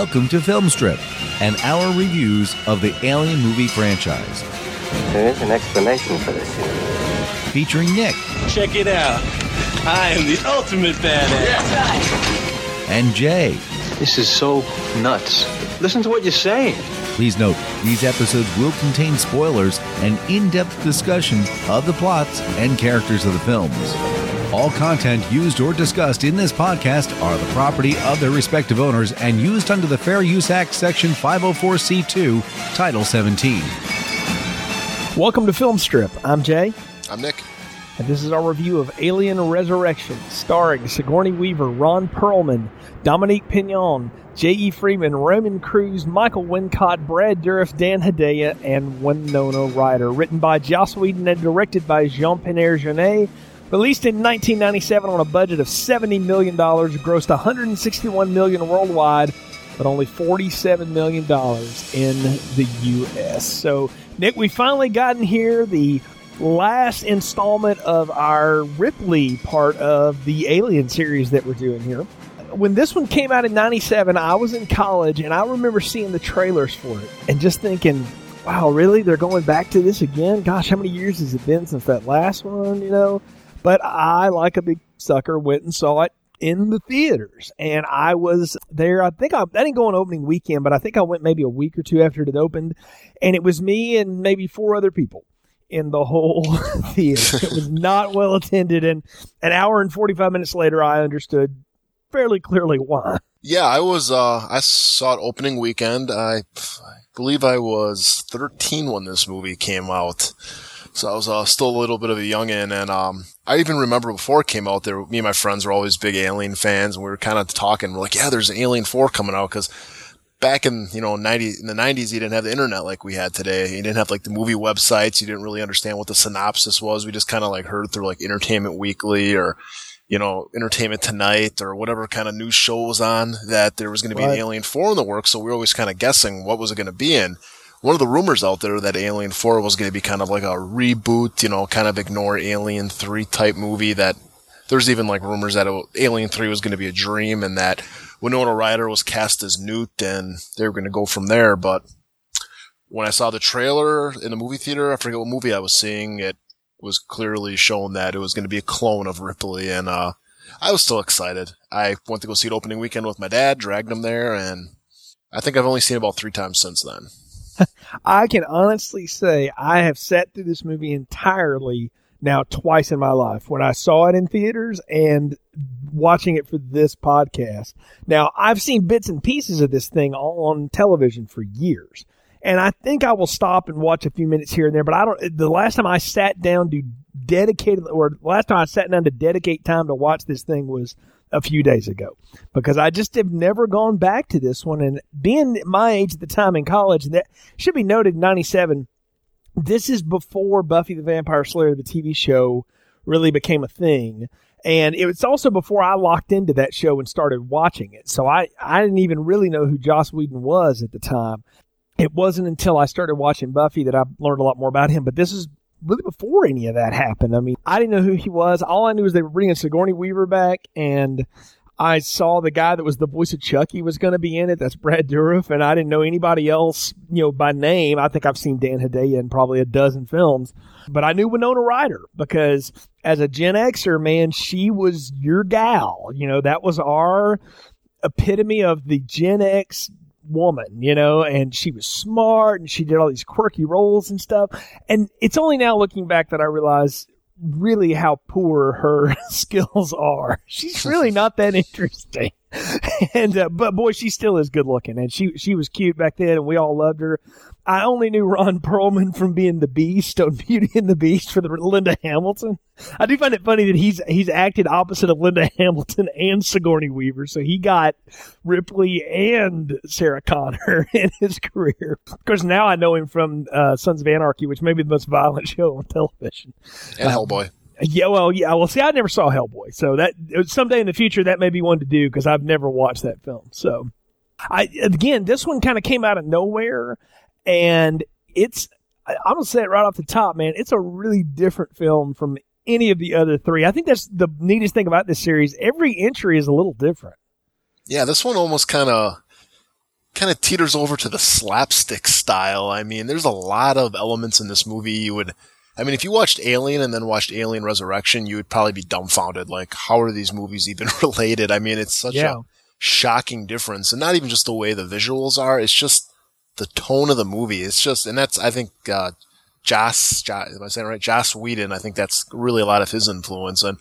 Welcome to Filmstrip and our reviews of the Alien movie franchise. There is an explanation for this. Featuring Nick. Check it out. I am the ultimate badass. And Jay. This is so nuts. Listen to what you're saying. Please note, these episodes will contain spoilers and in depth discussion of the plots and characters of the films. All content used or discussed in this podcast are the property of their respective owners and used under the Fair Use Act, Section 504C2, Title 17. Welcome to Film Strip. I'm Jay. I'm Nick. And this is our review of Alien Resurrection, starring Sigourney Weaver, Ron Perlman, Dominique Pignon, J.E. Freeman, Raymond Cruz, Michael Wincott, Brad Dourif, Dan Hedaya, and Winona Ryder. Written by Joss Whedon and directed by Jean-Pierre Jeunet. Released in 1997 on a budget of $70 million, grossed 161 million worldwide, but only $47 million in the U.S. So, Nick, we finally gotten here. The last installment of our Ripley part of the Alien series that we're doing here. When this one came out in 97, I was in college and I remember seeing the trailers for it and just thinking, wow, really? They're going back to this again? Gosh, how many years has it been since that last one, you know? But I, like a big sucker, went and saw it in the theaters. And I was there, I think I, I didn't go on opening weekend, but I think I went maybe a week or two after it opened. And it was me and maybe four other people in the whole theater. It was not well attended. And an hour and 45 minutes later, I understood fairly clearly why. Yeah, I was, uh, I saw it opening weekend. I, I believe I was 13 when this movie came out. So I was uh, still a little bit of a youngin', and um, I even remember before it came out, there me and my friends were always big Alien fans, and we were kind of talking. We're like, "Yeah, there's Alien Four coming out," because back in you know 90 in the 90s, you didn't have the internet like we had today. You didn't have like the movie websites. You didn't really understand what the synopsis was. We just kind of like heard through like Entertainment Weekly or you know, Entertainment Tonight or whatever kind of news show was on that there was going to be right. an Alien 4 in the works. So we were always kind of guessing what was it going to be in one of the rumors out there that Alien 4 was going to be kind of like a reboot, you know, kind of ignore Alien 3 type movie that there's even like rumors that it, Alien 3 was going to be a dream and that Winona Ryder was cast as Newt and they were going to go from there. But when I saw the trailer in the movie theater, I forget what movie I was seeing, it was clearly shown that it was going to be a clone of Ripley and, uh, I was still excited. I went to go see it opening weekend with my dad, dragged him there, and I think I've only seen it about three times since then. I can honestly say I have sat through this movie entirely now twice in my life when I saw it in theaters and watching it for this podcast. Now, I've seen bits and pieces of this thing on television for years. And I think I will stop and watch a few minutes here and there, but I don't, the last time I sat down to dedicate, or last time I sat down to dedicate time to watch this thing was a few days ago because I just have never gone back to this one. And being my age at the time in college, that should be noted 97, this is before Buffy the Vampire Slayer, the TV show, really became a thing. And it was also before I locked into that show and started watching it. So I, I didn't even really know who Joss Whedon was at the time. It wasn't until I started watching Buffy that I learned a lot more about him. But this is really before any of that happened. I mean, I didn't know who he was. All I knew was they were bringing Sigourney Weaver back, and I saw the guy that was the voice of Chucky was going to be in it. That's Brad Dourif, and I didn't know anybody else, you know, by name. I think I've seen Dan Hedaya in probably a dozen films, but I knew Winona Ryder because as a Gen Xer, man, she was your gal. You know, that was our epitome of the Gen X woman, you know, and she was smart and she did all these quirky roles and stuff. And it's only now looking back that I realize really how poor her skills are. She's really not that interesting. and uh, but boy, she still is good looking, and she she was cute back then, and we all loved her. I only knew Ron Perlman from being the Beast on Beauty and the Beast for the Linda Hamilton. I do find it funny that he's he's acted opposite of Linda Hamilton and Sigourney Weaver, so he got Ripley and Sarah Connor in his career. Of course, now I know him from uh, Sons of Anarchy, which may be the most violent show on television, and Hellboy. Yeah, well, yeah. Well, see, I never saw Hellboy, so that someday in the future that may be one to do because I've never watched that film. So, I again, this one kind of came out of nowhere, and it's I'm gonna say it right off the top, man. It's a really different film from any of the other three. I think that's the neatest thing about this series. Every entry is a little different. Yeah, this one almost kind of kind of teeters over to the slapstick style. I mean, there's a lot of elements in this movie you would I mean, if you watched Alien and then watched Alien Resurrection, you would probably be dumbfounded. Like, how are these movies even related? I mean, it's such Yeah. a shocking difference, and not even just the way the visuals are. It's just the tone of the movie. It's just, and that's I think uh, Joss, Joss, am I saying right? Joss Whedon. I think that's really a lot of his influence. And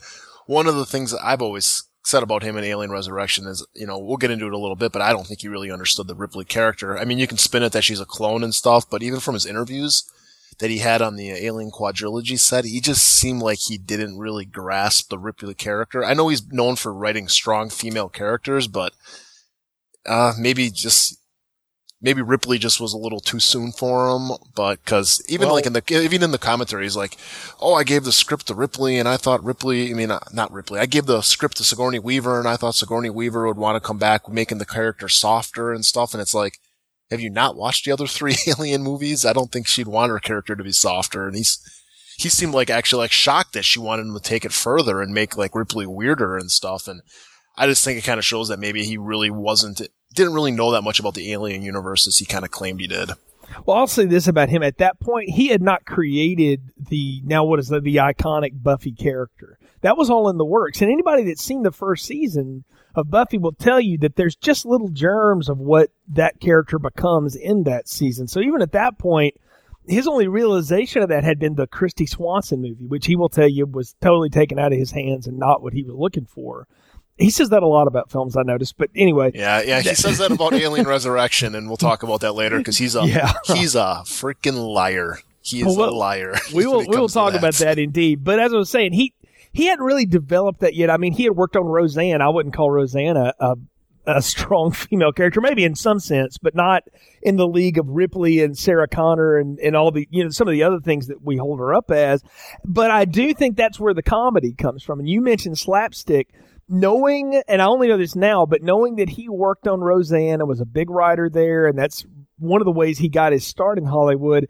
one of the things that I've always said about him in Alien Resurrection is, you know, we'll get into it a little bit, but I don't think he really understood the Ripley character. I mean, you can spin it that she's a clone and stuff, but even from his interviews that he had on the Alien Quadrilogy set, he just seemed like he didn't really grasp the Ripley character. I know he's known for writing strong female characters, but uh, maybe just maybe Ripley just was a little too soon for him. But because even Well- like in the even in the commentary, he's like, "Oh, I gave the script to Ripley, and I thought Ripley. I mean, not Ripley. I gave the script to Sigourney Weaver, and I thought Sigourney Weaver would want to come back, making the character softer and stuff." And it's like. Have you not watched the other three Alien movies? I don't think she'd want her character to be softer. And he's, he seemed like actually like shocked that she wanted him to take it further and make like Ripley weirder and stuff. And I just think it kind of shows that maybe he really wasn't, didn't really know that much about the alien universe as he kind of claimed he did. Well, I'll say this about him. At that point, he had not created the now what is the, the iconic Buffy character. That was all in the works. And anybody that's seen the first season of Buffy will tell you that there's just little germs of what that character becomes in that season. So even at that point, his only realization of that had been the Kristy Swanson movie, which he will tell you was totally taken out of his hands and not what he was looking for. He says that a lot about films, I noticed. But anyway, Yeah, yeah, he says that about Alien Resurrection, and we'll talk about that later because he's a Yeah. he's a freaking liar. He is Well, a liar. we will we will talk about that indeed. But as I was saying, he he hadn't really developed that yet. I mean, he had worked on Roseanne. I wouldn't call Roseanne a, a, a strong female character, maybe in some sense, but not in the league of Ripley and Sarah Connor and, and all the you know some of the other things that we hold her up as. But I do think that's where the comedy comes from. And you mentioned slapstick. Knowing, and I only know this now, but knowing that he worked on Roseanne and was a big writer there, and that's one of the ways he got his start in Hollywood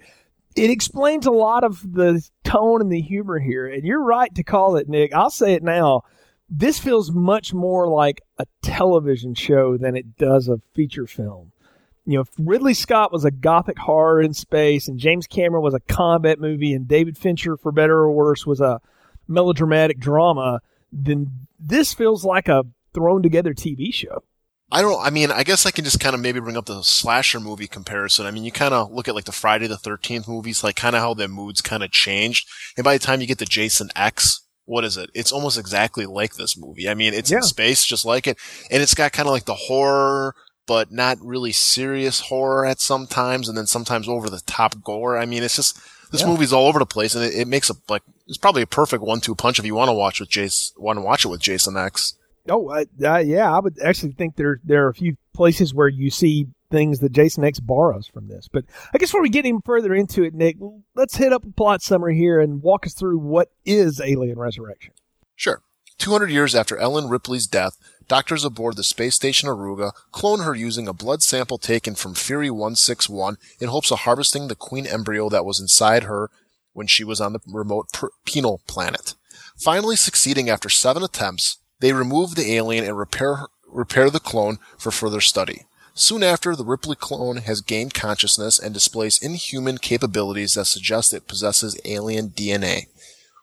it explains a lot of the tone and the humor here. And you're right to call it, Nick. I'll say it now. This feels much more like a television show than it does a feature film. You know, if Ridley Scott was a gothic horror in space, and James Cameron was a combat movie, and David Fincher, for better or worse, was a melodramatic drama, then this feels like a thrown together TV show. I don't. I mean, I guess I can just kind of maybe bring up the slasher movie comparison. I mean, you kind of look at like the Friday the Thirteenth movies, like kind of how their moods kind of changed, and by the time you get to Jason X, what is it? It's almost exactly like this movie. I mean, it's Yeah. in space, just like it, and it's got kind of like the horror, but not really serious horror at some times, and then sometimes over the top gore. I mean, it's just this Yeah. movie's all over the place, and it, it makes a like it's probably a perfect one-two punch if you want to watch with Jason, want to watch it with Jason X. Oh, uh, uh, yeah, I would actually think there there are a few places where you see things that Jason X borrows from this. But I guess before we get even further into it, Nick, let's hit up a plot summary here and walk us through what is Alien Resurrection. Sure. 200 years after Ellen Ripley's death, doctors aboard the space station Auriga clone her using a blood sample taken from Fury 161 in hopes of harvesting the queen embryo that was inside her when she was on the remote penal planet. Finally succeeding after seven attempts, they remove the alien and repair her- repair the clone for further study. Soon after, the Ripley clone has gained consciousness and displays inhuman capabilities that suggest it possesses alien DNA.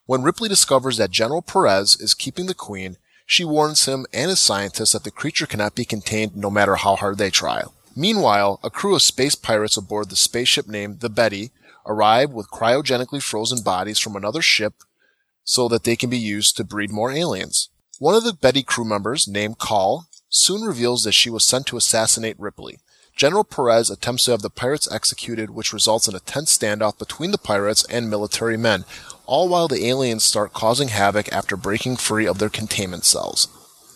When Ripley discovers that General Perez is keeping the Queen, she warns him and his scientists that the creature cannot be contained no matter how hard they try. Meanwhile, a crew of space pirates aboard the spaceship named the Betty arrive with cryogenically frozen bodies from another ship so that they can be used to breed more aliens. One of the Betty crew members, named Call, soon reveals that she was sent to assassinate Ripley. General Perez attempts to have the pirates executed, which results in a tense standoff between the pirates and military men, all while the aliens start causing havoc after breaking free of their containment cells.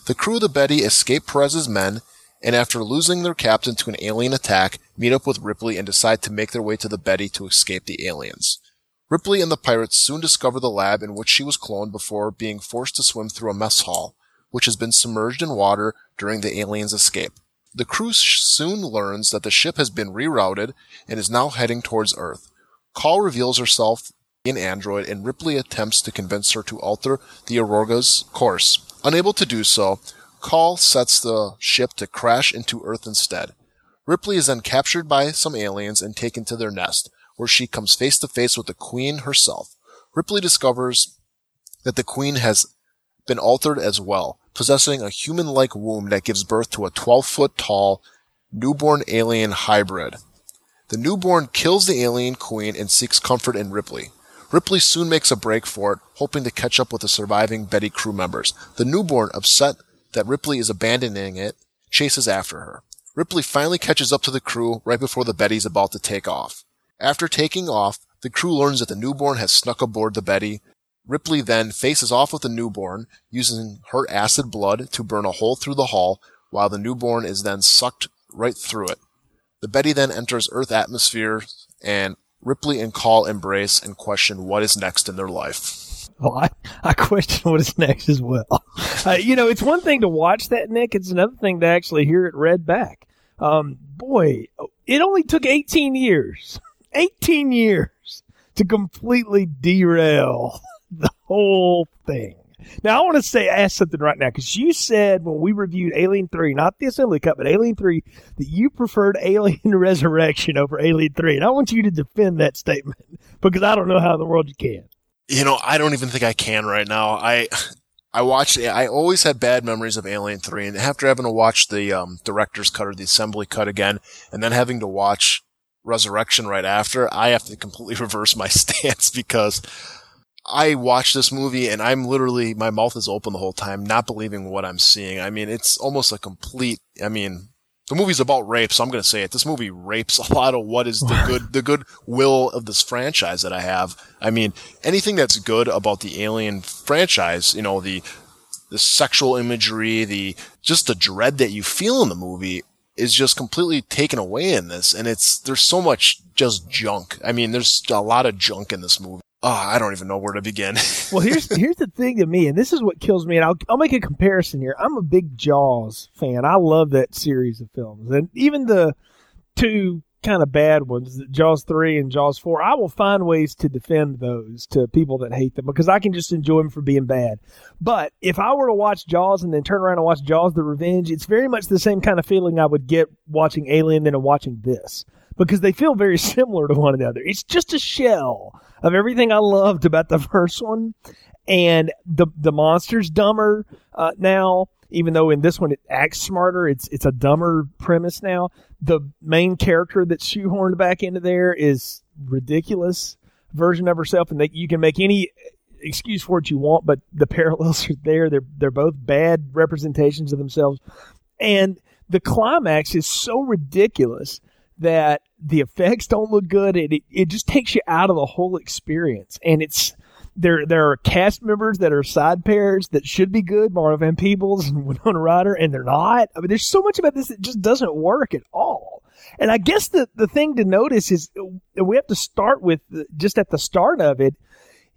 The crew of the Betty escape Perez's men, and after losing their captain to an alien attack, meet up with Ripley and decide to make their way to the Betty to escape the aliens. Ripley and the pirates soon discover the lab in which she was cloned before being forced to swim through a mess hall, which has been submerged in water during the aliens' escape. The crew soon learns that the ship has been rerouted and is now heading towards Earth. Call reveals herself an android and Ripley attempts to convince her to alter the Auriga's course. Unable to do so, Call sets the ship to crash into Earth instead. Ripley is then captured by some aliens and taken to their nest, where she comes face to face with the Queen herself. Ripley discovers that the Queen has been altered as well, possessing a human-like womb that gives birth to a 12 foot tall newborn alien hybrid. The newborn kills the alien queen and seeks comfort in Ripley. Ripley soon makes a break for it, hoping to catch up with the surviving Betty crew members. The newborn, upset that Ripley is abandoning it, chases after her. Ripley finally catches up to the crew right before the Betty's about to take off. After taking off, the crew learns that the newborn has snuck aboard the Betty. Ripley then faces off with the newborn, using her acid blood to burn a hole through the hull, while the newborn is then sucked right through it. The Betty then enters Earth atmosphere, and Ripley and Call embrace and question what is next in their life. Well, I, I question what is next as well. Uh, you know, it's one thing to watch that, Nick. It's another thing to actually hear it read back. Um, boy, it only took 18 years, 18 years to completely derail the whole thing. Now, I want to say, ask something right now, because you said when we reviewed Alien 3, not the Assembly Cut, but Alien 3, that you preferred Alien Resurrection over Alien 3. And I want you to defend that statement, because I don't know how in the world you can. You know, I don't even think I can right now. I, I watched, I always had bad memories of Alien 3, and after having to watch the, um, director's cut or the assembly cut again, and then having to watch Resurrection right after, I have to completely reverse my stance because I watch this movie and I'm literally, my mouth is open the whole time, not believing what I'm seeing. I mean, it's almost a complete, I mean, the movie's about rape, so I'm going to say it. This movie rapes a lot of what is the good, the good will of this franchise that I have. I mean, anything that's good about the Alien franchise, you know, the, the sexual imagery, the, just the dread that you feel in the movie is just completely taken away in this. And it's, there's so much just junk. I mean, there's a lot of junk in this movie oh, I don't even know where to begin. well, here's here's the thing to me, and this is what kills me. And I'll I'll make a comparison here. I'm a big Jaws fan. I love that series of films, and even the two kind of bad ones, Jaws three and Jaws four. I will find ways to defend those to people that hate them because I can just enjoy them for being bad. But if I were to watch Jaws and then turn around and watch Jaws: The Revenge, it's very much the same kind of feeling I would get watching Alien than watching this because they feel very similar to one another. It's just a shell of everything I loved about the first one, and the the monster's dumber uh, now. Even though in this one it acts smarter, it's it's a dumber premise now. The main character that's shoehorned back into there is ridiculous version of herself, and you can make any excuse for it you want, but the parallels are there. They're they're both bad representations of themselves, and the climax is so ridiculous that the effects don't look good. It, it, just takes you out of the whole experience. And it's, there, there are cast members that are side pairs that should be good, Mario Van Peebles and Winona Ryder, and they're not. I mean, there's so much about this that just doesn't work at all. And I guess the, the thing to notice is we have to start with just at the start of it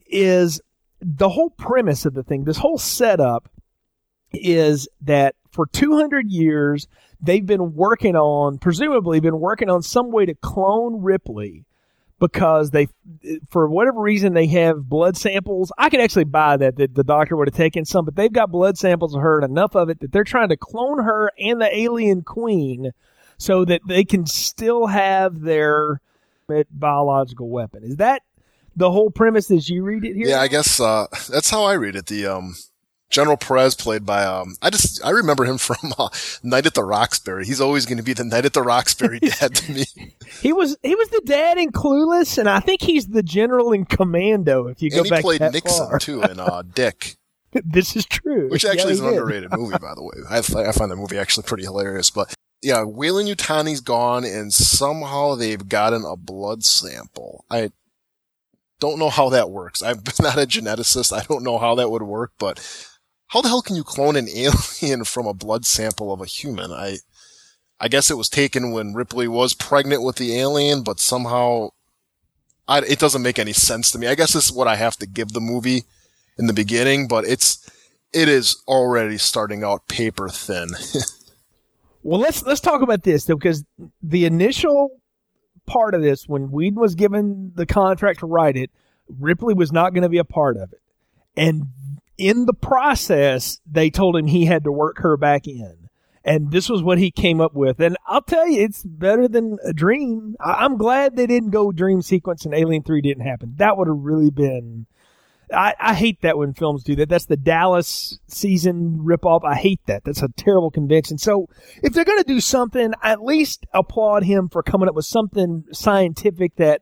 is the whole premise of the thing, this whole setup is that for 200 years, they've been working on, presumably been working on some way to clone Ripley because they, for whatever reason, they have blood samples. I could actually buy that, that the doctor would have taken some, but they've got blood samples of her and enough of it that they're trying to clone her and the alien queen so that they can still have their biological weapon. Is that the whole premise as you read it here? Yeah, I guess uh, that's how I read it. The um, General Perez played by um I just I remember him from uh, Night at the Roxbury. He's always going to be the Night at the Roxbury dad to me. he was he was the dad in Clueless, and I think he's the general in Commando. If you go and he back, played that Nixon far. too in uh, Dick, this is true. which actually Yeah, is an did. underrated movie, by the way. I, I find that movie actually pretty hilarious. But yeah, Weyland-Yutani's gone, and somehow they've gotten a blood sample. I don't know how that works. I'm not a geneticist. I don't know how that would work, but how the hell can you clone an alien from a blood sample of a human? I, I guess it was taken when Ripley was pregnant with the alien, but somehow, I, it doesn't make any sense to me. I guess this is what I have to give the movie in the beginning, but it's, it is already starting out paper thin. Well, let's let's talk about this though, because the initial part of this, when Whedon was given the contract to write it, Ripley was not going to be a part of it, and in the process, they told him he had to work her back in. And this was what he came up with. And I'll tell you, it's better than a dream. I- I'm glad they didn't go dream sequence and Alien 3 didn't happen. That would have really been. I, I hate that when films do that. That's the Dallas season ripoff. I hate that. That's a terrible convention. So if they're going to do something, at least applaud him for coming up with something scientific that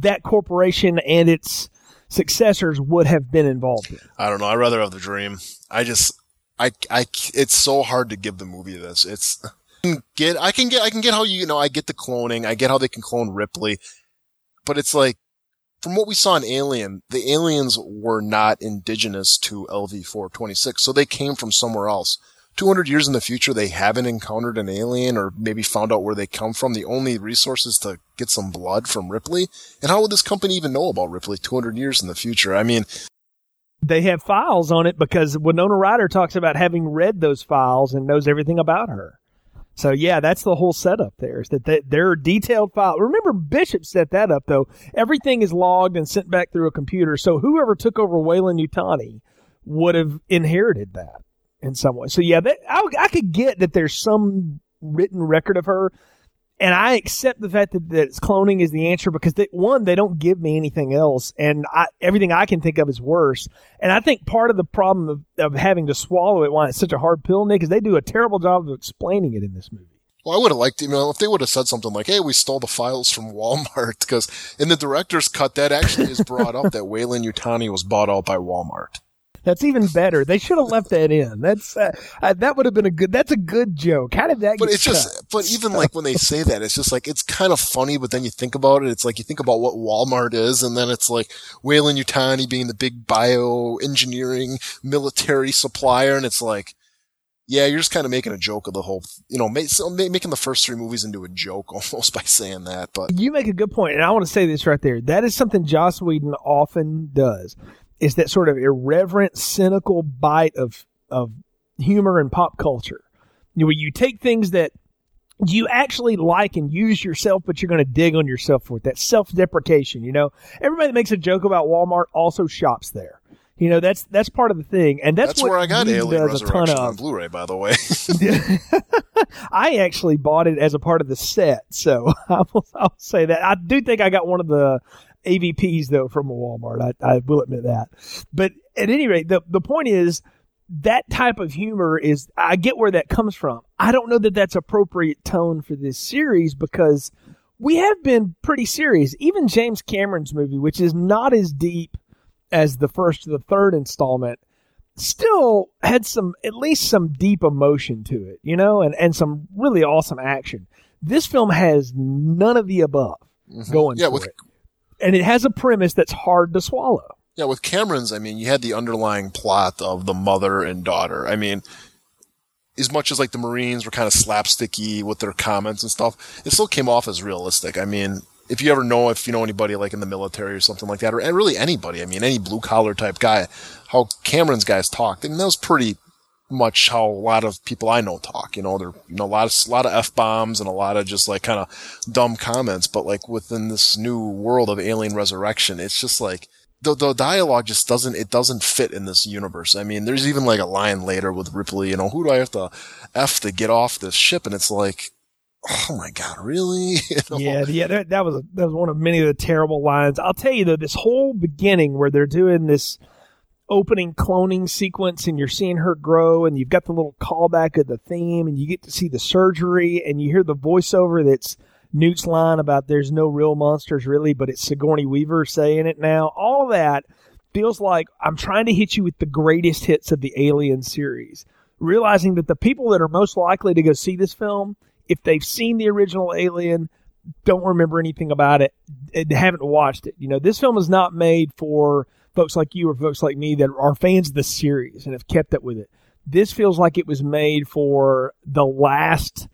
that corporation and its successors would have been involved in. I don't know. I'd rather have the dream. I just, I, I, it's so hard to give the movie this. It's, I get, I can get, I can get how you, you know, I get the cloning. I get how they can clone Ripley, but it's like, from what we saw in Alien, the aliens were not indigenous to LV-426, so they came from somewhere else. 200 years in the future, they haven't encountered an alien or maybe found out where they come from. The only resources to get some blood from Ripley. And how would this company even know about Ripley 200 years in the future? I mean, They have files on it because Winona Ryder talks about having read those files and knows everything about her. So yeah, that's the whole setup there is that they, they're detailed file. Remember Bishop set that up though. Everything is logged and sent back through a computer. So whoever took over Weyland-Yutani would have inherited that in some way. So yeah, I, I could get that there's some written record of her. And I accept the fact that, that cloning is the answer because they, one, they don't give me anything else, and I, everything I can think of is worse. And I think part of the problem of, of having to swallow it, why it's such a hard pill, Nick, is they do a terrible job of explaining it in this movie. Well, I would have liked, you know, if they would have said something like, "Hey, we stole the files from Walmart," because in the director's cut, that actually is brought up that Weyland-Yutani was bought out by Walmart. That's even better. They should have left that in. That's uh, uh, that would have been a good. That's a good joke. How did that? But get it's just, but even like when they say that, it's just like it's kind of funny. But then you think about it, it's like you think about what Walmart is, and then it's like Weyland-Yutani being the big bioengineering military supplier, and it's like. Yeah, you're just kind of making a joke of the whole, you know, make, so ma- making the first three movies into a joke almost by saying that. But You make a good point, and I want to say this right there. That is something Joss Whedon often does. Is that sort of irreverent, cynical bite of of humor and pop culture, you know, where you take things that you actually like and use yourself, but you're going to dig on yourself for it. That self deprecation, you know. Everybody that makes a joke about Walmart also shops there. You know, that's that's part of the thing, and that's, that's, where I got Alien does a ton Resurrection on Blu-ray, by the way. I actually bought it as a part of the set, so I will, I'll say that. I do think I got one of the AVPs though from a Walmart. I, I will admit that. But at any rate, the the point is that type of humor is I get where that comes from. I don't know that that's appropriate tone for this series because we have been pretty serious. Even James Cameron's movie, which is not as deep as the first or the third installment, still had some at least some deep emotion to it, you know, and and some really awesome action. This film has none of the above mm-hmm. going Yeah, for with- it, and it has a premise that's hard to swallow. Yeah, with Cameron's, I mean, you had the underlying plot of the mother and daughter. I mean, as much as like the Marines were kind of slapsticky with their comments and stuff, it still came off as realistic. I mean, if you ever know, if you know anybody like in the military or something like that, or really anybody, I mean, any blue collar type guy, how Cameron's guys talked, I mean, that was pretty much how a lot of people I know talk. You know, there, you know, a lot of, a lot of F bombs and a lot of just like kind of dumb comments, but like within this new world of alien resurrection, it's just like, the, the dialogue just doesn't it doesn't fit in this universe. I mean, there's even like a line later with Ripley, you know, who do I have to f to get off this ship? And it's like, oh my god, really? You know? Yeah, yeah, that, that was a, that was one of many of the terrible lines. I'll tell you though, this whole beginning where they're doing this opening cloning sequence and you're seeing her grow and you've got the little callback of the theme and you get to see the surgery and you hear the voiceover that's Newt's line about there's no real monsters really, but it's Sigourney Weaver saying it now. All that feels like I'm trying to hit you with the greatest hits of the Alien series, realizing that the people that are most likely to go see this film, if they've seen the original Alien, don't remember anything about it, haven't watched it. You know, this film is not made for folks like you or folks like me that are fans of the series and have kept up with it. This feels like it was made for the last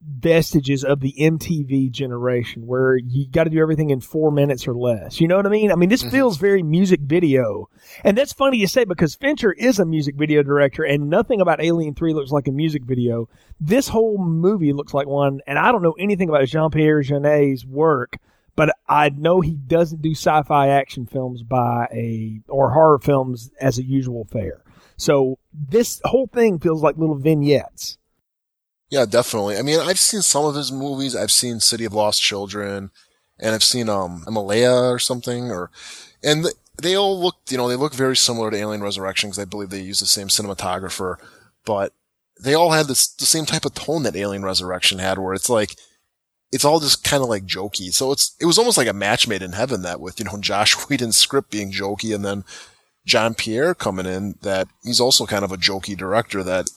vestiges of the MTV generation where you got to do everything in four minutes or less. You know what I mean? I mean, this mm-hmm. feels very music video. And that's funny to say because Fincher is a music video director and nothing about Alien 3 looks like a music video. This whole movie looks like one. And I don't know anything about Jean Pierre Jeunet's work, but I know he doesn't do sci fi action films by a, or horror films as a usual fare. So this whole thing feels like little vignettes. Yeah, definitely. I mean, I've seen some of his movies. I've seen City of Lost Children, and I've seen um Himalaya or something, or and they all look, you know, they look very similar to Alien Resurrection because I believe they use the same cinematographer, but they all had this the same type of tone that Alien Resurrection had, where it's like it's all just kind of like jokey. So it's it was almost like a match made in heaven that with you know Josh Whedon's script being jokey and then John Pierre coming in that he's also kind of a jokey director that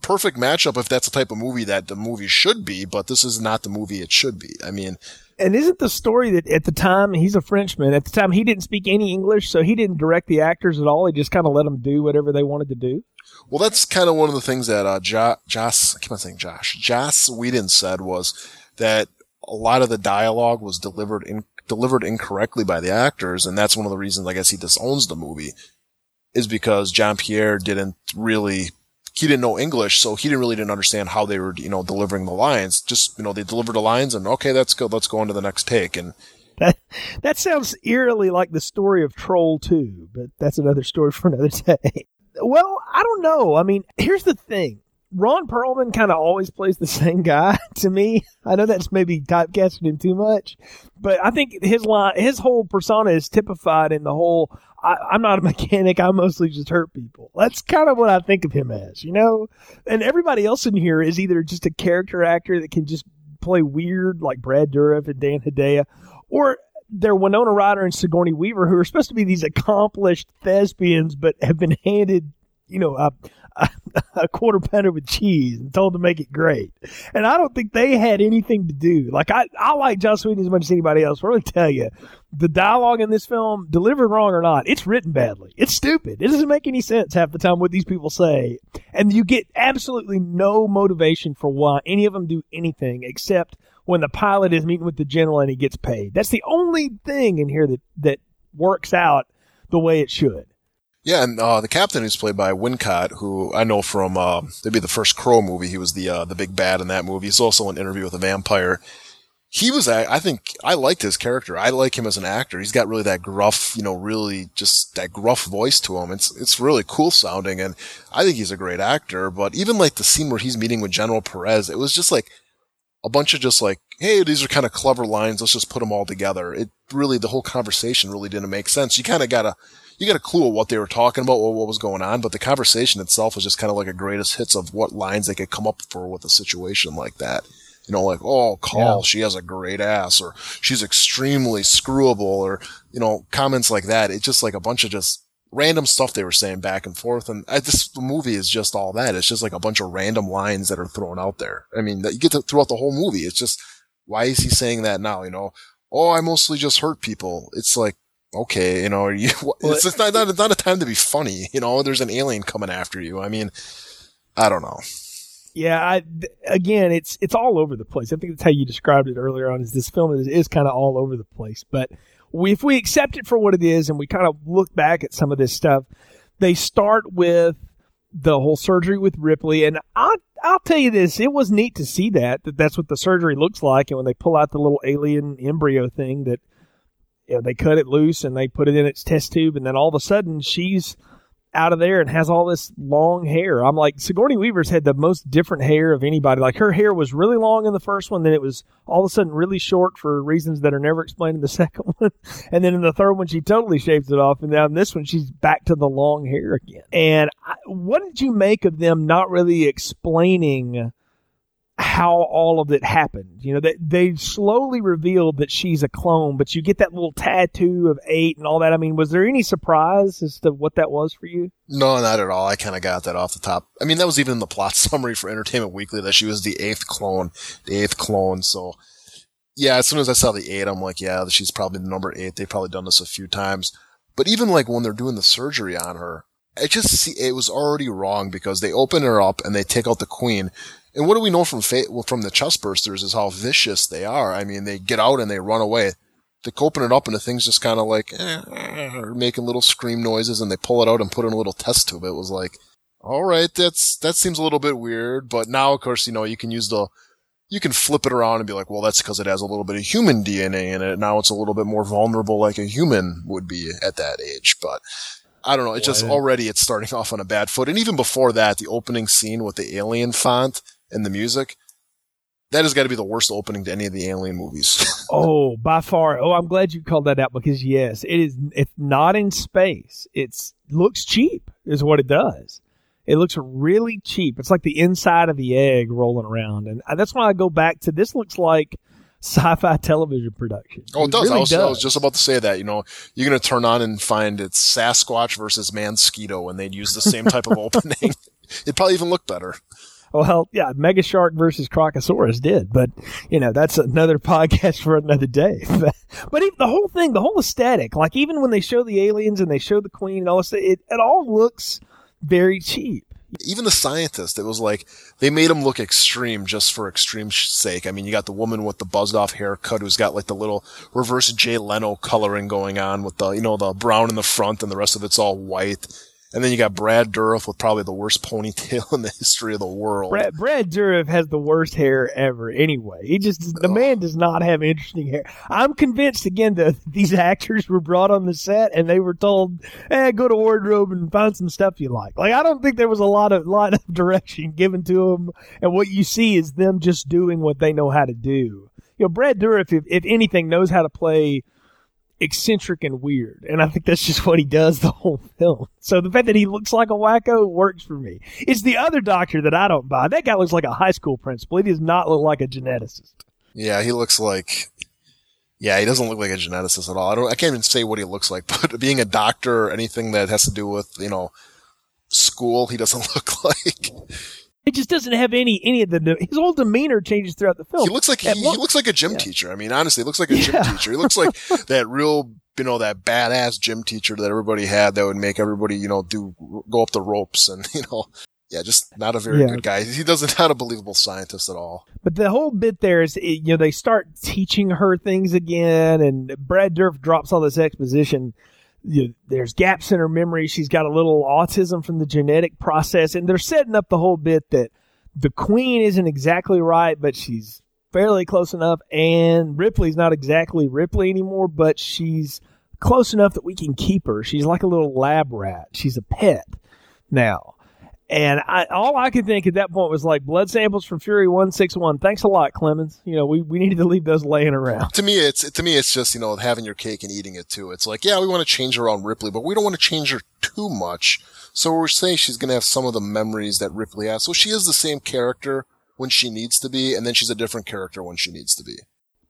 perfect matchup if that's the type of movie that the movie should be, but this is not the movie it should be. I mean, and isn't the story that at the time he's a Frenchman? At the time he didn't speak any English, so he didn't direct the actors at all. He just kind of let them do whatever they wanted to do. Well, that's kind of one of the things that uh, jo- Joss, I keep on saying Josh, Joss Whedon said was that a lot of the dialogue was delivered in delivered incorrectly by the actors, and that's one of the reasons I guess he disowns the movie, is because Jean Pierre didn't really he didn't know English, so he didn't really didn't understand how they were, you know, delivering the lines. Just, you know, they delivered the lines and okay, that's good. Let's go on to the next take. And that, that sounds eerily like the story of Troll 2, but that's another story for another day. Well, I don't know. I mean, here's the thing. Ron Perlman kind of always plays the same guy to me. I know that's maybe typecasting him too much, but I think his line, his whole persona is typified in the whole I, I'm not a mechanic. I mostly just hurt people. That's kind of what I think of him as, you know? And everybody else in here is either just a character actor that can just play weird, like Brad Dourif and Dan Hedaya, or they're Winona Ryder and Sigourney Weaver, who are supposed to be these accomplished thespians, but have been handed, you know, a, a, quarter pounder with cheese and told to make it great. And I don't think they had anything to do. Like I, I like Joss Whedon as much as anybody else. But I'm to tell you, the dialogue in this film, delivered wrong or not, it's written badly. It's stupid. It doesn't make any sense half the time what these people say. And you get absolutely no motivation for why any of them do anything except when the pilot is meeting with the general and he gets paid. That's the only thing in here that, that works out the way it should. Yeah, and uh, the captain is played by Wincott, who I know from uh, maybe the first Crow movie. He was the uh, the big bad in that movie. He's also in Interview with a Vampire. He was, I think, I liked his character. I like him as an actor. He's got really that gruff, you know, really just that gruff voice to him. It's it's really cool sounding, and I think he's a great actor. But even like the scene where he's meeting with General Perez, it was just like a bunch of just like, hey, these are kind of clever lines. Let's just put them all together. It really, the whole conversation really didn't make sense. You kind of gotta you got a clue of what they were talking about or what was going on, but the conversation itself was just kind of like a greatest hits of what lines they could come up for with a situation like that. You know, like, oh, call, yeah. she has a great ass, or she's extremely screwable, or, you know, comments like that. It's just like a bunch of just random stuff they were saying back and forth. And I, this movie is just all that. It's just like a bunch of random lines that are thrown out there. I mean, that you get to, throughout the whole movie. It's just, why is he saying that now? You know, oh, I mostly just hurt people. It's like, okay, you know, you, it's, it's not, not, it's not a time to be funny. You know, there's an alien coming after you. I mean, I don't know. Yeah, I, again, it's it's all over the place. I think that's how you described it earlier on. Is this film is, is kind of all over the place, but we, if we accept it for what it is and we kind of look back at some of this stuff, they start with the whole surgery with Ripley, and I I'll tell you this, it was neat to see that that that's what the surgery looks like, and when they pull out the little alien embryo thing that you know, they cut it loose and they put it in its test tube, and then all of a sudden she's out of there and has all this long hair. I'm like, Sigourney Weaver's had the most different hair of anybody. Like her hair was really long in the first one, then it was all of a sudden really short for reasons that are never explained in the second one. and then in the third one, she totally shaves it off. And now in this one, she's back to the long hair again. And I, what did you make of them not really explaining how all of it happened. You know, they, they slowly revealed that she's a clone, but you get that little tattoo of eight and all that. I mean, was there any surprise as to what that was for you? No, not at all. I kind of got that off the top. I mean, that was even in the plot summary for Entertainment Weekly that she was the eighth clone, the eighth clone. So, yeah, as soon as I saw the eight, I'm like, yeah, she's probably the number eight. They've probably done this a few times. But even like when they're doing the surgery on her, I just see it was already wrong because they open her up and they take out the queen and what do we know from well, from the chestbursters is how vicious they are. I mean, they get out and they run away. They open it up and the thing's just kind of like eh, eh, making little scream noises, and they pull it out and put in a little test tube. It was like, all right, that's that seems a little bit weird. But now, of course, you know you can use the you can flip it around and be like, well, that's because it has a little bit of human DNA in it. Now it's a little bit more vulnerable, like a human would be at that age. But I don't know. It's just already it's starting off on a bad foot. And even before that, the opening scene with the alien font and the music, that has got to be the worst opening to any of the Alien movies. oh, by far. Oh, I'm glad you called that out because yes, it is. It's not in space. It's looks cheap, is what it does. It looks really cheap. It's like the inside of the egg rolling around, and uh, that's why I go back to this. Looks like sci-fi television production. Oh, it, it does. Really I, was, does. I was just about to say that. You know, you're going to turn on and find it's Sasquatch versus Mansquito, and they'd use the same type of opening. It'd probably even look better. Well, yeah, Mega Shark versus Crocosaurus did, but you know that's another podcast for another day. but even the whole thing, the whole aesthetic, like even when they show the aliens and they show the Queen and all this, it it all looks very cheap. Even the scientist, it was like they made him look extreme just for extreme's sake. I mean, you got the woman with the buzzed off haircut who's got like the little reverse Jay Leno coloring going on with the you know the brown in the front and the rest of it's all white and then you got Brad Dourif with probably the worst ponytail in the history of the world. Brad, Brad Dourif has the worst hair ever. Anyway, he just the man does not have interesting hair. I'm convinced again that these actors were brought on the set and they were told, "Eh, go to wardrobe and find some stuff you like." Like I don't think there was a lot of lot of direction given to them, and what you see is them just doing what they know how to do. You know, Brad Dourif, if, if anything, knows how to play eccentric and weird. And I think that's just what he does the whole film. So the fact that he looks like a wacko works for me. It's the other doctor that I don't buy. That guy looks like a high school principal. He does not look like a geneticist. Yeah, he looks like yeah, he doesn't look like a geneticist at all. I don't I can't even say what he looks like, but being a doctor or anything that has to do with, you know, school, he doesn't look like. He just doesn't have any any of the his whole demeanor changes throughout the film. He looks like he, he looks like a gym yeah. teacher. I mean, honestly, he looks like a gym teacher. He looks like that real, you know, that badass gym teacher that everybody had that would make everybody, you know, do go up the ropes and you know, yeah, just not a very yeah. good guy. He doesn't not a believable scientist at all. But the whole bit there is, you know, they start teaching her things again, and Brad Dourif drops all this exposition you know, there's gaps in her memory. She's got a little autism from the genetic process, and they're setting up the whole bit that the queen isn't exactly right, but she's fairly close enough, and Ripley's not exactly Ripley anymore, but she's close enough that we can keep her. She's like a little lab rat. She's a pet now. And I, all I could think at that point was like blood samples from Fury One Six One. Thanks a lot, Clemens. You know, we, we needed to leave those laying around. To me, it's to me, it's just you know having your cake and eating it too. It's like, yeah, we want to change her on Ripley, but we don't want to change her too much. So we're saying she's going to have some of the memories that Ripley has. So she is the same character when she needs to be, and then she's a different character when she needs to be.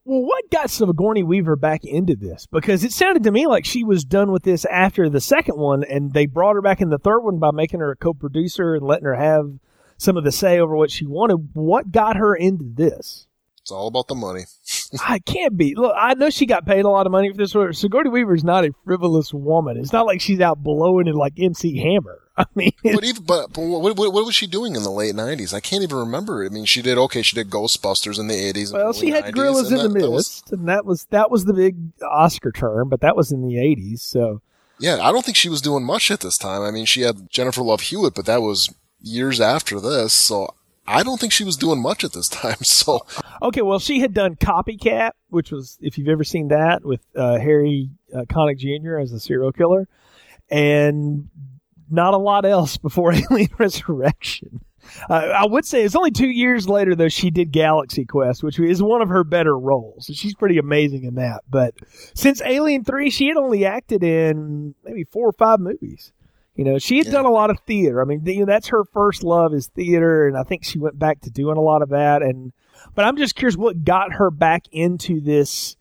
Well, what got Sigourney Weaver back into this? Because it sounded to me like she was done with this after the second one, and they brought her back in the third one by making her a co-producer and letting her have some of the say over what she wanted. What got her into this? It's all about the money. I can't be. Look, I know she got paid a lot of money for this. Sigourney Weaver is not a frivolous woman. It's not like she's out blowing it like MC Hammer. I mean, but even but, but what, what, what was she doing in the late nineties? I can't even remember. I mean, she did okay. She did Ghostbusters in the eighties. Well, she had Gorillas in that, the Mist, was, and that was that was the big Oscar term, but that was in the eighties. So yeah, I don't think she was doing much at this time. I mean, she had Jennifer Love Hewitt, but that was years after this. So I don't think she was doing much at this time. So okay, well, she had done Copycat, which was if you've ever seen that with uh, Harry uh, Connick Jr. as a serial killer, and not a lot else before Alien Resurrection. Uh, I would say it's only two years later though she did Galaxy Quest, which is one of her better roles. She's pretty amazing in that. But since Alien Three, she had only acted in maybe four or five movies. You know, she had yeah. done a lot of theater. I mean, you know, that's her first love is theater, and I think she went back to doing a lot of that. And but I'm just curious what got her back into this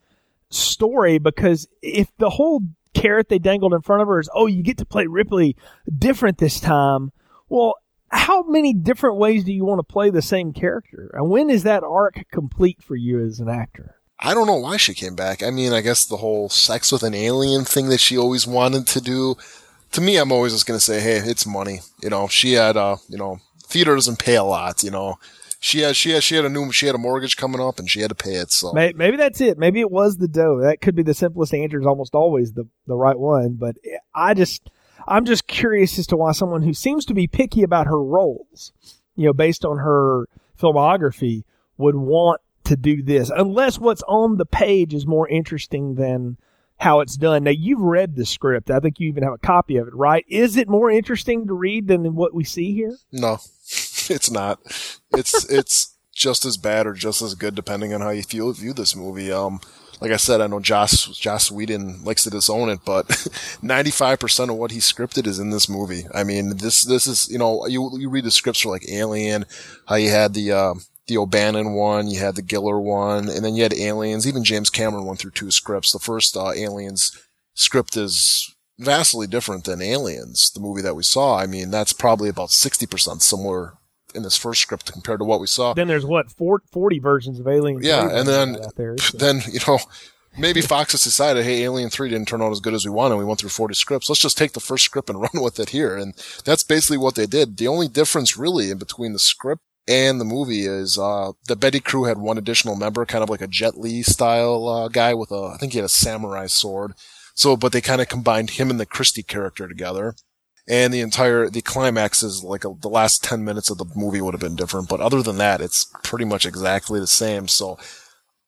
story because if the whole carrot they dangled in front of her is, oh, you get to play Ripley different this time. Well, how many different ways do you want to play the same character? And when is that arc complete for you as an actor? I don't know why she came back. I mean, I guess the whole sex with an alien thing that she always wanted to do. To me, I'm always just going to say, hey, it's money. You know, she had, uh, you know, theater doesn't pay a lot, you know she had she had she had a new she had a mortgage coming up and she had to pay it. So maybe, maybe that's it. Maybe it was the dough. That could be the simplest answer. Is almost always the the right one. But I just I'm just curious as to why someone who seems to be picky about her roles, you know, based on her filmography, would want to do this unless what's on the page is more interesting than how it's done. Now you've read the script. I think you even have a copy of it, right? Is it more interesting to read than what we see here? No. it's not. It's it's just as bad or just as good depending on how you feel view this movie. Um, like I said, I know Joss Joss Whedon likes to disown it, but 95% of what he scripted is in this movie. I mean, this this is you know you you read the scripts for like Alien, how you had the uh, the O'Bannon one, you had the Giler one, and then you had Aliens. Even James Cameron went through two scripts. The first uh, Aliens script is vastly different than Aliens, the movie that we saw. I mean, that's probably about 60% similar in this first script compared to what we saw. Then there's what 40 versions of Alien. Yeah, and then there, so. then you know maybe Fox has decided, hey, Alien Three didn't turn out as good as we wanted. We went through 40 scripts. Let's just take the first script and run with it here, and that's basically what they did. The only difference really in between the script and the movie is uh, the Betty crew had one additional member, kind of like a Jet Li style uh, guy with a, I think he had a samurai sword. So, but they kind of combined him and the Christie character together and the entire the climax is like a, the last 10 minutes of the movie would have been different but other than that it's pretty much exactly the same. So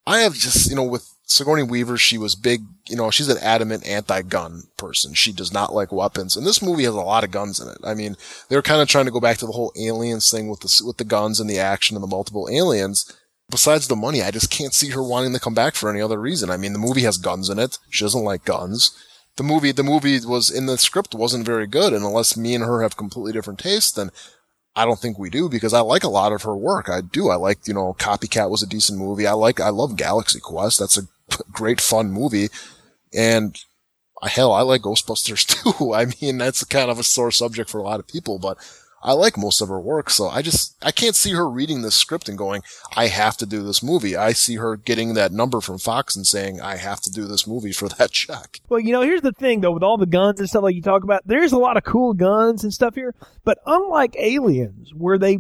i have just you know with sigourney weaver she was big you know she's an adamant anti-gun person. She does not like weapons and this movie has a lot of guns in it. I mean they're kind of trying to go back to the whole aliens thing with the with the guns and the action and the multiple aliens. Besides the money i just can't see her wanting to come back for any other reason. I mean the movie has guns in it. She doesn't like guns the movie the movie was in the script wasn't very good and unless me and her have completely different tastes then I don't think we do because I like a lot of her work. I do. I like, you know, Copycat was a decent movie. I like, I love Galaxy Quest. That's a great fun movie. And hell, I like Ghostbusters too. I mean, that's kind of a sore subject for a lot of people, but I like most of her work, so I just, I can't see her reading this script and going, I have to do this movie. I see her getting that number from Fox and saying, I have to do this movie for that check. Well, you know, here's the thing though, with all the guns and stuff like you talk about, there's a lot of cool guns and stuff here, but unlike Aliens, where they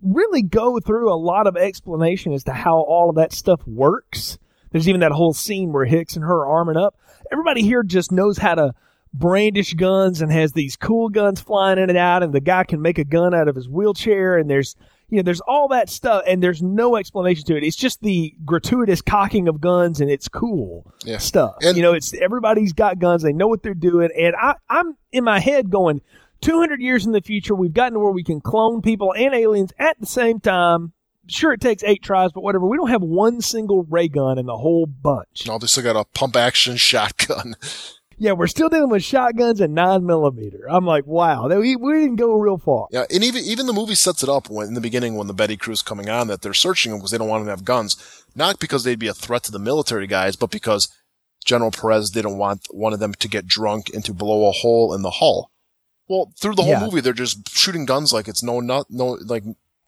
really go through a lot of explanation as to how all of that stuff works, there's even that whole scene where Hicks and her are arming up. Everybody here just knows how to brandish guns and has these cool guns flying in and out and the guy can make a gun out of his wheelchair and there's you know there's all that stuff and there's no explanation to it it's just the gratuitous cocking of guns and it's cool yeah. stuff and, you know it's everybody's got guns they know what they're doing and I, i'm in my head going 200 years in the future we've gotten to where we can clone people and aliens at the same time sure it takes eight tries, but whatever. We don't have one single ray gun in the whole bunch. No, they still got a pump action shotgun. Yeah, we're still dealing with shotguns and nine millimeter. I'm like, wow, we, we didn't go real far. Yeah, and even even the movie sets it up when in the beginning when the Betty crew's coming on that they're searching them because they don't want them to have guns, not because they'd be a threat to the military guys, but because General Perez didn't want one of them to get drunk and to blow a hole in the hull. Well, through the whole yeah. movie, they're just shooting guns like it's no not no like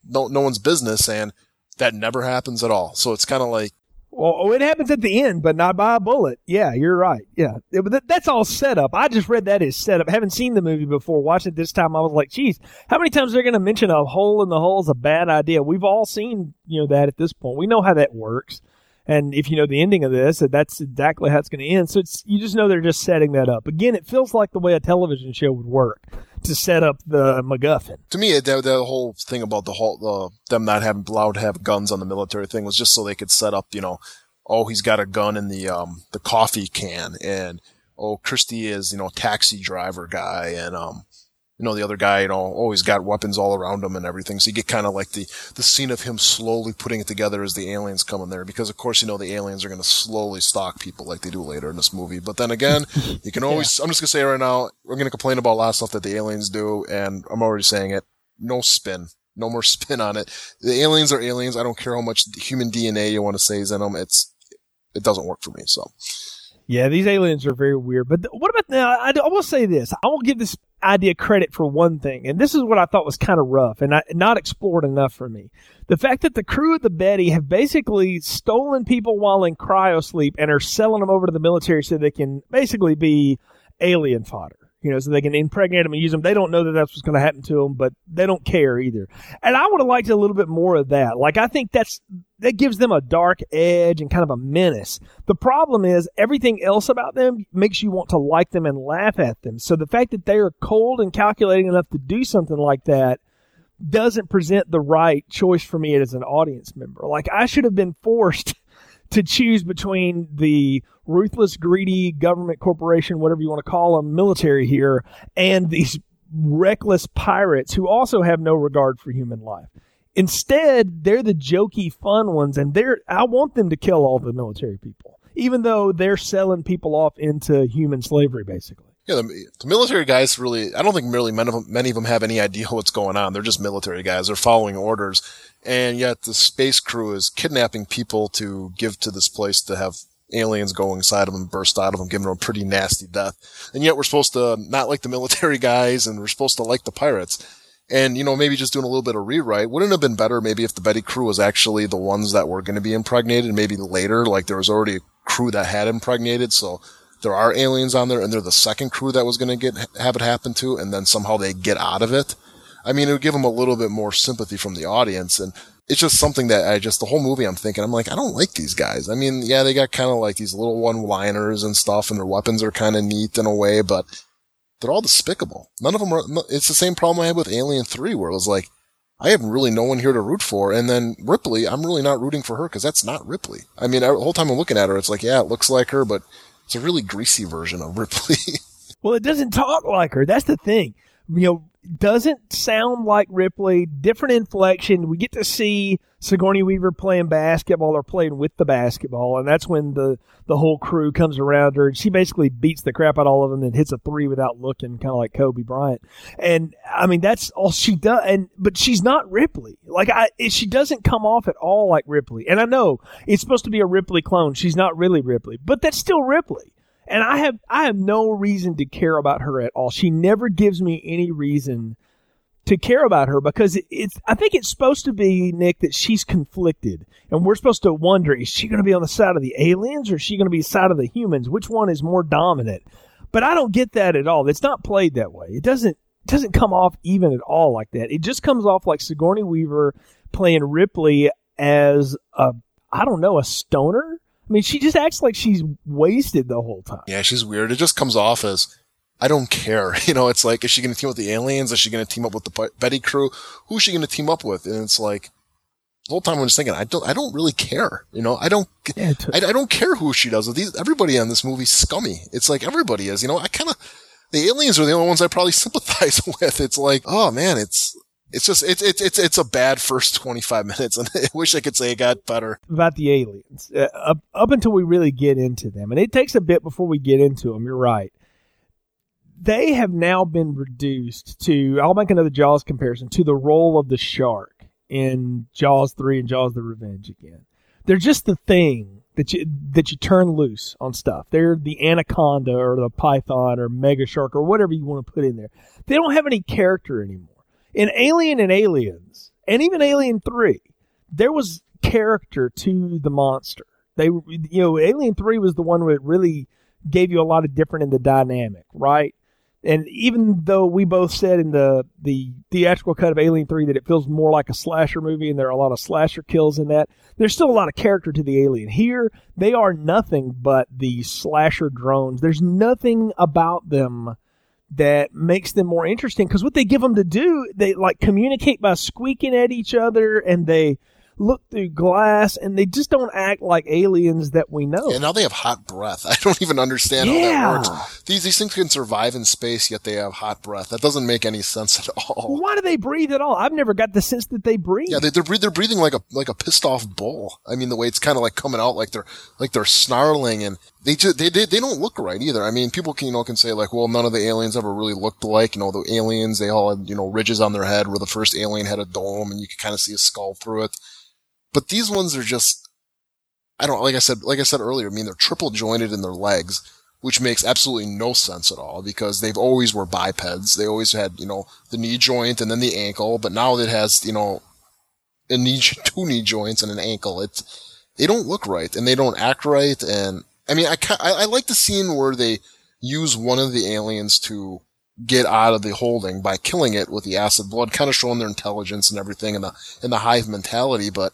no no one's business, and that never happens at all. So it's kind of like well, oh, it happens at the end, but not by a bullet. Yeah, you're right. Yeah, it, that's all set up. I just read that as set up. Haven't seen the movie before. Watched it this time. I was like, geez, how many times they're going to mention a hole in the hull is a bad idea? We've all seen, you know, that at this point. We know how that works. And if you know the ending of this, that's exactly how it's going to end. So it's, you just know they're just setting that up. Again, it feels like the way a television show would work to set up the MacGuffin. To me, the, the whole thing about the whole, the, them not having allowed to have guns on the military thing was just so they could set up, you know, oh, he's got a gun in the, um, the coffee can and, oh, Christie is, you know, taxi driver guy and, um, you know, the other guy, you know, always got weapons all around him and everything. So you get kind of like the, the scene of him slowly putting it together as the aliens come in there. Because of course, you know, the aliens are going to slowly stalk people like they do later in this movie. But then again, you can always, yeah. I'm just going to say right now, we're going to complain about a lot of stuff that the aliens do. And I'm already saying it. No spin. No more spin on it. The aliens are aliens. I don't care how much human DNA you want to say is in them. It's, it doesn't work for me. So. Yeah, these aliens are very weird. But what about now? I, I will say this. I will give this idea credit for one thing, and this is what I thought was kind of rough and I, not explored enough for me. The fact that the crew of the Betty have basically stolen people while in cryosleep and are selling them over to the military so they can basically be alien fodder you know, so they can impregnate them and use them. They don't know that that's what's going to happen to them, but they don't care either. And I would have liked a little bit more of that. Like, I think that's, that gives them a dark edge and kind of a menace. The problem is everything else about them makes you want to like them and laugh at them. So the fact that they are cold and calculating enough to do something like that doesn't present the right choice for me as an audience member. Like, I should have been forced to choose between the ruthless, greedy government corporation, whatever you want to call them, military here, and these reckless pirates who also have no regard for human life. Instead, they're the jokey, fun ones, and they're. I want them to kill all the military people, even though they're selling people off into human slavery, basically. Yeah, the, the military guys really, I don't think really many of, them, many of them have any idea what's going on. They're just military guys. They're following orders. And yet the space crew is kidnapping people to give to this place to have aliens go inside of them, burst out of them, giving them a pretty nasty death. And yet we're supposed to not like the military guys and we're supposed to like the pirates. And, you know, maybe just doing a little bit of rewrite. Wouldn't have been better maybe if the Betty crew was actually the ones that were going to be impregnated? Maybe later, like there was already a crew that had impregnated. So there are aliens on there and they're the second crew that was going to get, have it happen to. And then somehow they get out of it. I mean, it would give them a little bit more sympathy from the audience. And it's just something that I just, the whole movie I'm thinking, I'm like, I don't like these guys. I mean, yeah, they got kind of like these little one liners and stuff and their weapons are kind of neat in a way, but they're all despicable. None of them are, it's the same problem I had with Alien 3 where it was like, I have really no one here to root for. And then Ripley, I'm really not rooting for her because that's not Ripley. I mean, the whole time I'm looking at her, it's like, yeah, it looks like her, but it's a really greasy version of Ripley. well, it doesn't talk like her. That's the thing. You know, doesn't sound like Ripley, different inflection. We get to see Sigourney Weaver playing basketball or playing with the basketball, and that's when the, the whole crew comes around her and she basically beats the crap out of all of them and hits a three without looking, kind of like Kobe Bryant. And I mean, that's all she does. And, but she's not Ripley. Like I, she doesn't come off at all like Ripley. And I know it's supposed to be a Ripley clone. She's not really Ripley, but that's still Ripley and I have I have no reason to care about her at all. She never gives me any reason to care about her because it's I think it's supposed to be Nick that she's conflicted. And we're supposed to wonder is she going to be on the side of the aliens or is she going to be side of the humans? Which one is more dominant? But I don't get that at all. It's not played that way. It doesn't it doesn't come off even at all like that. It just comes off like Sigourney Weaver playing Ripley as a I don't know a stoner mean, she just acts like she's wasted the whole time. Yeah, she's weird. It just comes off as, I don't care. You know, it's like, is she going to team up with the aliens? Is she going to team up with the Betty crew? Who's she going to team up with? And it's like, the whole time I'm just thinking, I don't, I don't really care. You know, I don't, yeah, I, I don't care who she does with these. Everybody on this movie scummy. It's like everybody is, you know, I kind of, the aliens are the only ones I probably sympathize with. It's like, oh man, it's, it's just it's it's it's it's a bad first 25 minutes and I wish I could say it got better. About the aliens. Uh, up, up until we really get into them and it takes a bit before we get into them, you're right. They have now been reduced to I'll make another Jaws comparison to the role of the shark in Jaws 3 and Jaws the Revenge again. They're just the thing that you that you turn loose on stuff. They're the anaconda or the python or mega shark or whatever you want to put in there. They don't have any character anymore in Alien and Aliens, and even Alien 3, there was character to the monster. They, you know, Alien 3 was the one that really gave you a lot of different in the dynamic, right? And even though we both said in the, the theatrical cut of Alien 3 that it feels more like a slasher movie and there are a lot of slasher kills in that, there's still a lot of character to the alien. Here, they are nothing but the slasher drones. There's nothing about them that makes them more interesting because what they give them to do, they like communicate by squeaking at each other and they look through glass and they just don't act like aliens that we know. And now they have hot breath. I don't even understand yeah. how that works. These these things can survive in space, yet they have hot breath. That doesn't make any sense at all. Why do they breathe at all? I've never got the sense that they breathe. Yeah, they, are they're breathing like a like a pissed off bull. I mean, the way it's kind of like coming out, like they're like they're snarling and they just they, they they don't look right either. I mean, people can you know can say like, well, none of the aliens ever really looked alike. You know, the aliens they all had you know ridges on their head, where the first alien had a dome, and you could kind of see a skull through it. But these ones are just I don't like I said like I said earlier. I mean, they're triple jointed in their legs, which makes absolutely no sense at all because they've always were bipeds. They always had you know the knee joint and then the ankle, but now it has you know a knee two knee joints and an ankle. It's they don't look right and they don't act right and I mean, I, I, I like the scene where they use one of the aliens to get out of the holding by killing it with the acid blood, kind of showing their intelligence and everything and the, and the hive mentality. But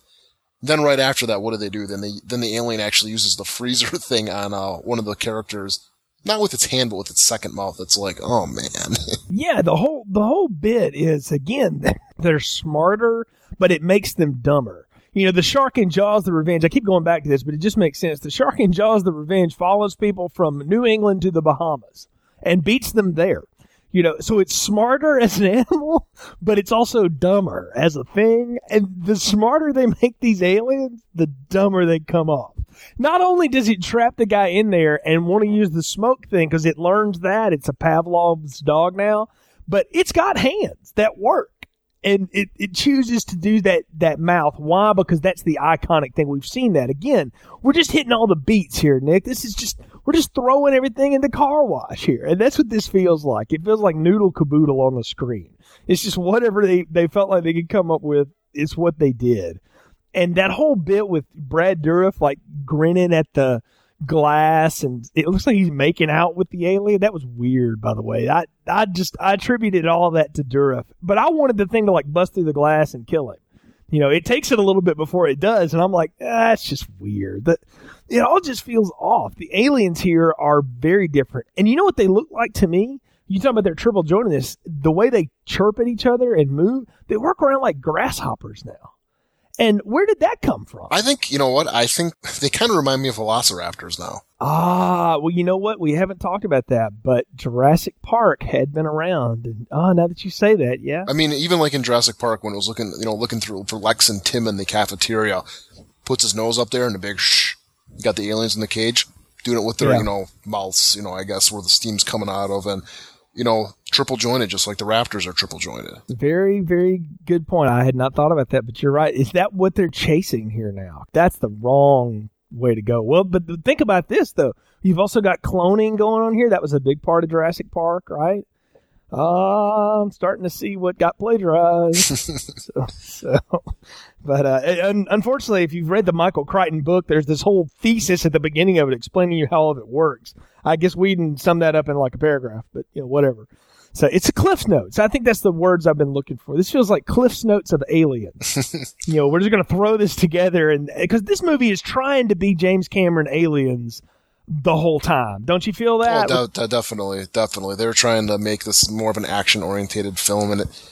then right after that, what do they do? Then they, then the alien actually uses the freezer thing on, uh, one of the characters. Not with its hand, but with its second mouth. It's like, oh man. yeah, the whole, the whole bit is again, they're smarter, but it makes them dumber you know, the shark in Jaws the Revenge, I keep going back to this, but it just makes sense. The shark in Jaws the Revenge follows people from New England to the Bahamas and beats them there. You know, so it's smarter as an animal, but it's also dumber as a thing. And the smarter they make these aliens, the dumber they come off. Not only does it trap the guy in there and want to use the smoke thing because it learns that it's a Pavlov's dog now, but it's got hands that work. And it, it chooses to do that, that mouth. Why? Because that's the iconic thing. We've seen that. Again, we're just hitting all the beats here, Nick. This is just, we're just throwing everything in the car wash here. And that's what this feels like. It feels like noodle caboodle on the screen. It's just whatever they, they felt like they could come up with It's what they did. And that whole bit with Brad Dourif like grinning at the glass and it looks like he's making out with the alien. That was weird, by the way. I I just I attributed all that to Dourif, but I wanted the thing to like bust through the glass and kill him. You know, it takes it a little bit before it does, and I'm like, ah, that's just weird. That it all just feels off. The aliens here are very different, and you know what they look like to me? You talk about their triple jointedness, the way they chirp at each other and move, they work around like grasshoppers now. And where did that come from? I think, you know what? I think they kind of remind me of velociraptors now. Ah, well, you know what? We haven't talked about that, but Jurassic Park had been around. And ah, oh, now that you say that, yeah. I mean, even like in Jurassic Park when it was looking, you know, looking through for Lex and Tim in the cafeteria, puts his nose up there and a big shh. got the aliens in the cage doing it with their, yeah. you know, mouths, you know, I guess where the steam's coming out of. And you know, triple jointed, just like the Raptors are triple jointed. Very, very good point. I had not thought about that, but you're right. Is that what they're chasing here now? That's the wrong way to go. Well, but think about this though. You've also got cloning going on here. That was a big part of Jurassic Park, right? Uh, I'm starting to see what got plagiarized. so, so, but uh, un- unfortunately, if you've read the Michael Crichton book, there's this whole thesis at the beginning of it explaining you how all of it works. I guess we didn't sum that up in like a paragraph, but you know, whatever. So it's a Cliff's Notes. I think that's the words I've been looking for. This feels like Cliff's Notes of Aliens. you know, we're just going to throw this together, and because this movie is trying to be James Cameron Aliens the whole time. Don't you feel that? Oh, de- definitely, definitely. They're trying to make this more of an action orientated film, and it,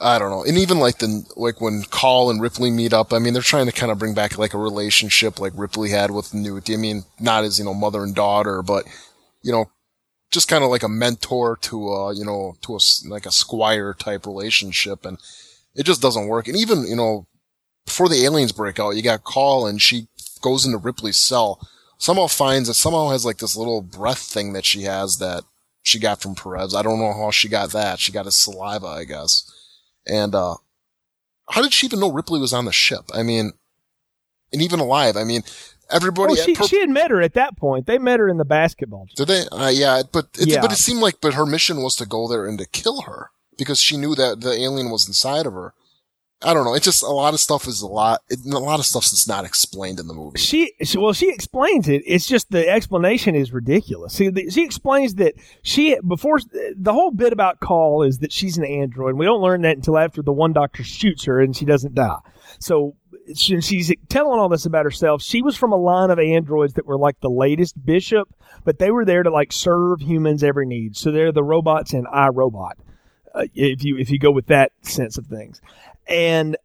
I don't know. And even like the like when Call and Ripley meet up, I mean, they're trying to kind of bring back like a relationship like Ripley had with Newt. I mean, not as you know mother and daughter, but you know, just kind of like a mentor to a you know to a like a squire type relationship, and it just doesn't work. And even you know before the aliens break out, you got Call and she goes into Ripley's cell somehow finds it, somehow has like this little breath thing that she has that she got from Perez. I don't know how she got that. She got his saliva, I guess. And, uh, how did she even know Ripley was on the ship? I mean, and even alive. I mean, everybody. Well, she, per- she had met her at that point. They met her in the basketball. Did they? Uh, yeah, but it, yeah. but it seemed like, but her mission was to go there and to kill her because she knew that the alien was inside of her. I don't know. It's just a lot of stuff is a lot. A lot of stuff that's not explained in the movie. She, she, well, she explains it. It's just the explanation is ridiculous. See, the, she explains that she before the whole bit about Call is that she's an android. We don't learn that until after the one doctor shoots her and she doesn't die. So she, she's telling all this about herself. She was from a line of androids that were like the latest bishop, but they were there to like serve humans' every need. So they're the robots in iRobot. Uh, if you if you go with that sense of things and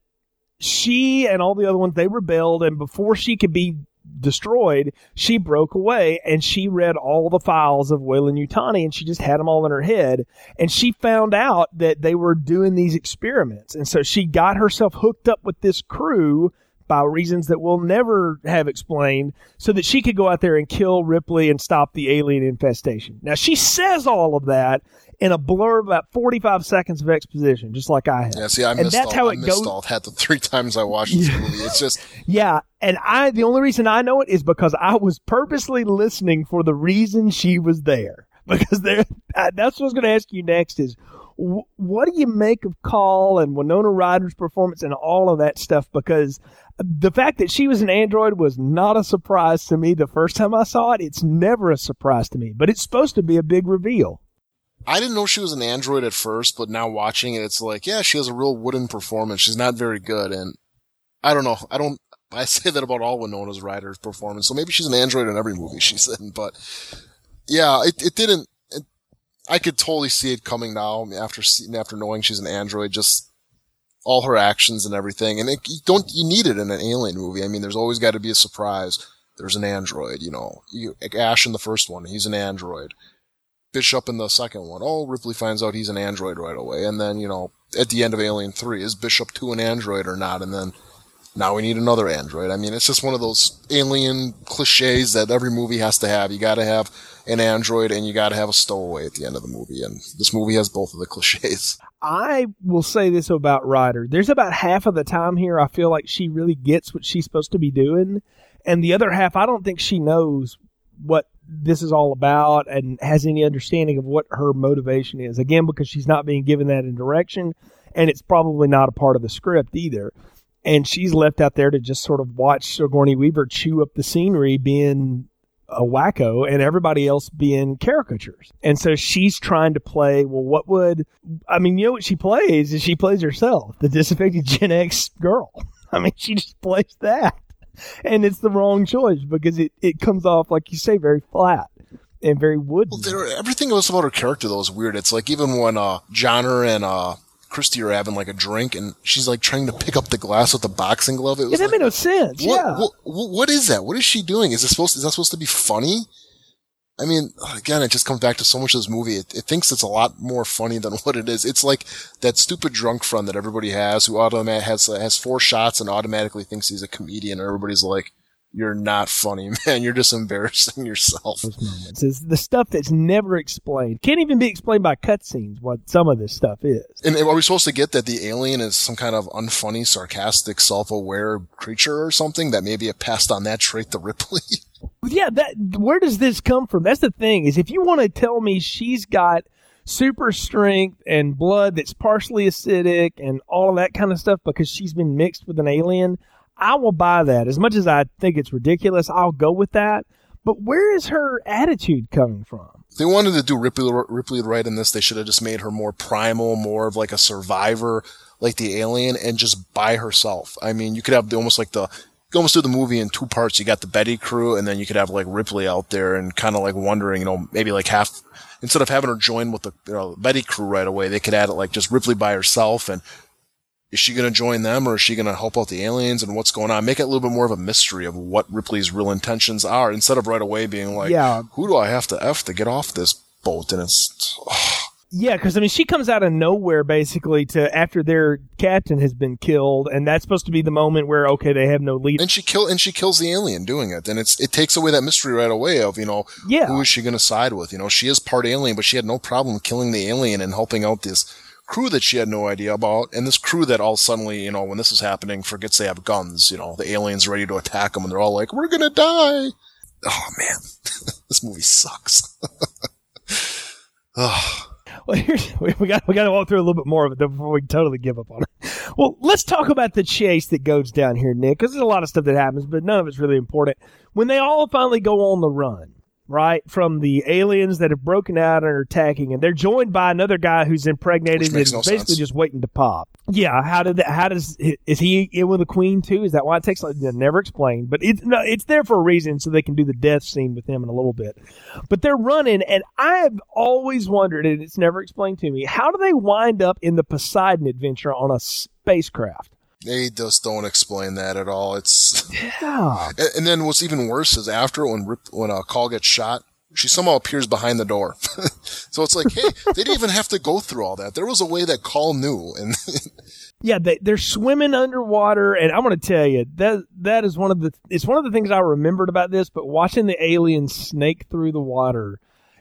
she and all the other ones they rebelled and before she could be destroyed she broke away and she read all the files of Weyland-Yutani and she just had them all in her head and she found out that they were doing these experiments and so she got herself hooked up with this crew by reasons that we'll never have explained so that she could go out there and kill Ripley and stop the alien infestation. Now she says all of that in a blur of about 45 seconds of exposition, just like I have. Yeah, see, I missed, and that's all, how it I missed goes. all that the three times I watched this movie. It's just. yeah. And I, the only reason I know it is because I was purposely listening for the reason she was there. Because there, that's what I was going to ask you next is, what do you make of Call and Winona Ryder's performance and all of that stuff? Because the fact that she was an android was not a surprise to me the first time I saw it. It's never a surprise to me, but it's supposed to be a big reveal. I didn't know she was an android at first, but now watching it, it's like, yeah, she has a real wooden performance. She's not very good, and I don't know. I don't. I say that about all Winona's Ryder's performance, so maybe she's an android in every movie she's in. But yeah, it it didn't. It, I could totally see it coming now after after knowing she's an android. Just all her actions and everything, and it, you don't you need it in an alien movie. I mean, there's always got to be a surprise. There's an android, you know. You, Ash in the first one, he's an android Bishop in the second one. Oh, Ripley finds out he's an android right away. And then, you know, at the end of Alien 3, is Bishop 2 an android or not? And then now we need another android. I mean, it's just one of those alien cliches that every movie has to have. You gotta have an android and you gotta have a stowaway at the end of the movie. And this movie has both of the cliches. I will say this about Ryder. There's about half of the time here I feel like she really gets what she's supposed to be doing. And the other half, I don't think she knows what this is all about and has any understanding of what her motivation is. Again, because she's not being given that in direction, and it's probably not a part of the script either. And she's left out there to just sort of watch Sigourney Weaver chew up the scenery, being a wacko, and everybody else being caricatures. And so she's trying to play. Well, what would I mean? You know what she plays is she plays herself, the disaffected Gen X girl. I mean, she just plays that and it's the wrong choice because it, it comes off like you say very flat and very wooden. Well, everything else about her character though is weird. It's like even when uh Johner and uh Christie are having like a drink and she's like trying to pick up the glass with the boxing glove. It was yeah, that like, made no sense. What, yeah. What, what is that? What is she doing? Is it supposed? Is that supposed to be funny? I mean, again, it just comes back to so much of this movie. It, it, thinks it's a lot more funny than what it is. It's like that stupid drunk friend that everybody has who automatic has has four shots and automatically thinks he's a comedian, and everybody's like, "You're not funny, man. You're just embarrassing yourself." It's the stuff that's never explained. Can't even be explained by cutscenes. What some of this stuff is. And are we supposed to get that the alien is some kind of unfunny, sarcastic, self-aware creature or something that maybe it passed on that trait to Ripley? yeah, that where does this come from? That's the thing is if you want to tell me she's got super strength and blood that's partially acidic and all of that kind of stuff because she's been mixed with an alien, I will buy that. As much as I think it's ridiculous, I'll go with that. But where is her attitude coming from? If they wanted to do Ripley, Ripley right in this, they should have just made her more primal, more of like a survivor, like the alien, and just by herself. I mean, you could have the, almost like the you almost do the movie in two parts. You got the Betty crew, and then you could have like Ripley out there and kind of like wondering, you know, maybe like half instead of having her join with the you know, Betty crew right away, they could add it like just Ripley by herself. And is she going to join them or is she going to help out the aliens and what's going on? Make it a little bit more of a mystery of what Ripley's real intentions are instead of right away being like, yeah. who do I have to F to get off this boat? And it's, oh. Yeah, because I mean, she comes out of nowhere basically to after their captain has been killed, and that's supposed to be the moment where okay, they have no lead. And she kill and she kills the alien doing it, and it's it takes away that mystery right away of you know yeah. who is she going to side with? You know, she is part alien, but she had no problem killing the alien and helping out this crew that she had no idea about, and this crew that all suddenly you know when this is happening forgets they have guns. You know, the aliens ready to attack them, and they're all like, "We're gonna die." Oh man, this movie sucks. oh. Well, here's, we got we got to walk through a little bit more of it before we totally give up on it. Well, let's talk about the chase that goes down here, Nick, because there's a lot of stuff that happens, but none of it's really important. When they all finally go on the run, right, from the aliens that have broken out and are attacking, and they're joined by another guy who's impregnated and no basically sense. just waiting to pop. Yeah, how did that? How does is he in with the queen too? Is that why it takes? Like, never explained, but it's no, it's there for a reason, so they can do the death scene with him in a little bit. But they're running, and I've always wondered, and it's never explained to me, how do they wind up in the Poseidon adventure on a spacecraft? They just don't explain that at all. It's Yeah. and, and then what's even worse is after when Rip, when a call gets shot, she somehow appears behind the door. so it's like, hey, they didn't even have to go through all that. There was a way that Call knew, and Yeah, they, they're swimming underwater, and I'm going to tell you that that is one of the it's one of the things I remembered about this. But watching the aliens snake through the water,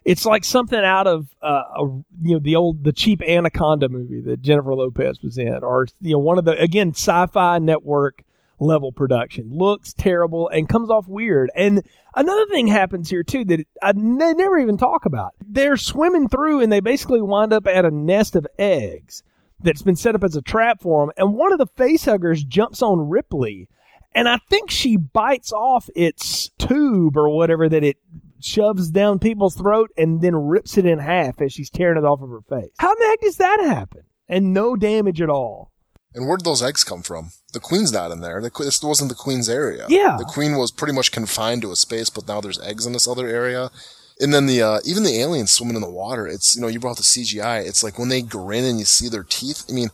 it's like something out of uh, a you know the old the cheap Anaconda movie that Jennifer Lopez was in, or you know one of the again sci-fi network level production. Looks terrible and comes off weird. And another thing happens here too that I they never even talk about. They're swimming through, and they basically wind up at a nest of eggs that's been set up as a trap for them. And one of the facehuggers jumps on Ripley, and I think she bites off its tube or whatever that it shoves down people's throat and then rips it in half as she's tearing it off of her face. How the heck does that happen? And no damage at all. and where did those eggs come from? The queen's not in there. The, this wasn't the queen's area. Yeah. the queen was pretty much confined to a space, but now there's eggs in this other area. And then the uh, even the aliens swimming in the water. It's you know you brought the CGI. It's like when they grin and you see their teeth. I mean,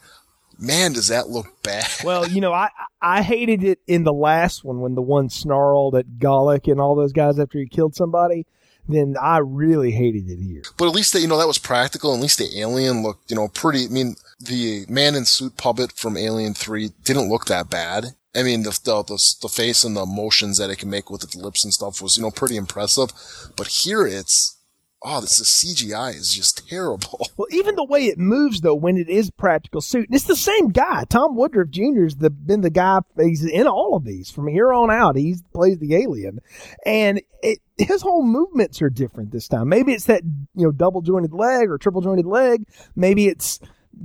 man, does that look bad? Well, you know, I I hated it in the last one when the one snarled at Golic and all those guys after he killed somebody. then I really hated it here. But at least that, you know, that was practical. At least the alien looked, you know, pretty, I mean, the man in suit puppet from Alien 3 didn't look that bad. I mean, the, the, the, the face and the motions that it can make with its lips and stuff was, you know, pretty impressive. But here it's, oh, this the CGI is just terrible. Well, even the way it moves though, when it is practical suit, and it's the same guy. Tom Woodruff Jr. has been the guy. He's in all of these from here on out. He plays the alien, and it, his whole movements are different this time. Maybe it's that you know double jointed leg or triple jointed leg. Maybe it's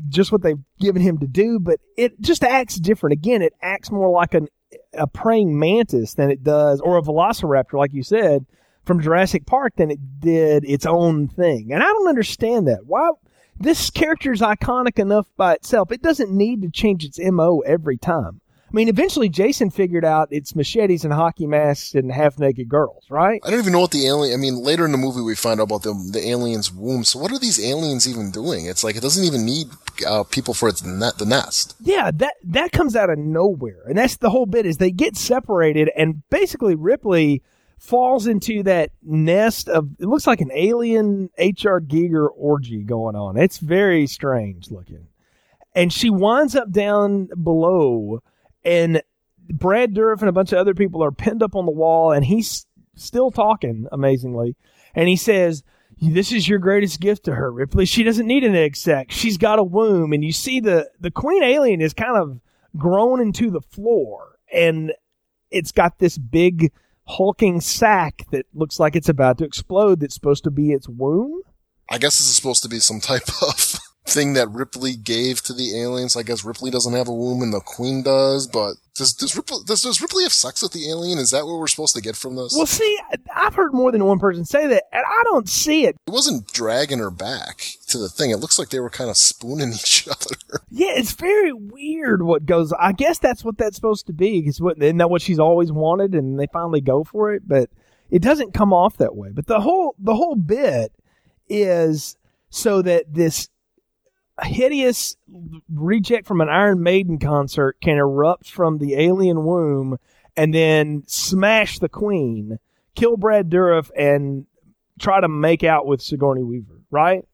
just what they've given him to do, but it just acts different. Again, it acts more like an a praying mantis than it does, or a velociraptor, like you said, from Jurassic Park than it did its own thing. And I don't understand that. Why? This character is iconic enough by itself. It doesn't need to change its MO every time. I mean, eventually Jason figured out it's machetes and hockey masks and half naked girls, right? I don't even know what the alien. I mean, later in the movie we find out about the the alien's womb. So what are these aliens even doing? It's like it doesn't even need uh, people for its net the nest. Yeah, that that comes out of nowhere, and that's the whole bit. Is they get separated, and basically Ripley falls into that nest of it looks like an alien HR Giger orgy going on. It's very strange looking. And she winds up down below and Brad Dourif and a bunch of other people are pinned up on the wall and he's still talking amazingly. And he says, this is your greatest gift to her, Ripley. She doesn't need an egg sac. She's got a womb. And you see the, the queen alien is kind of grown into the floor and it's got this big hulking sack that looks like it's about to explode that's supposed to be its womb. I guess this is supposed to be some type of thing that Ripley gave to the aliens. I guess Ripley doesn't have a womb and the Queen does, but does does Ripley does, does Ripley have sex with the alien? Is that what we're supposed to get from this? Well, see, I've heard more than one person say that, and I don't see it. It wasn't dragging her back to the thing. It looks like they were kind of spooning each other. Yeah, it's very weird what goes. I guess that's what that's supposed to be. Because isn't that what she's always wanted, and they finally go for it, but it doesn't come off that way. But the whole the whole bit is so that this hideous reject from an Iron Maiden concert can erupt from the alien womb and then smash the queen, kill Brad Dourif, and try to make out with Sigourney Weaver, right?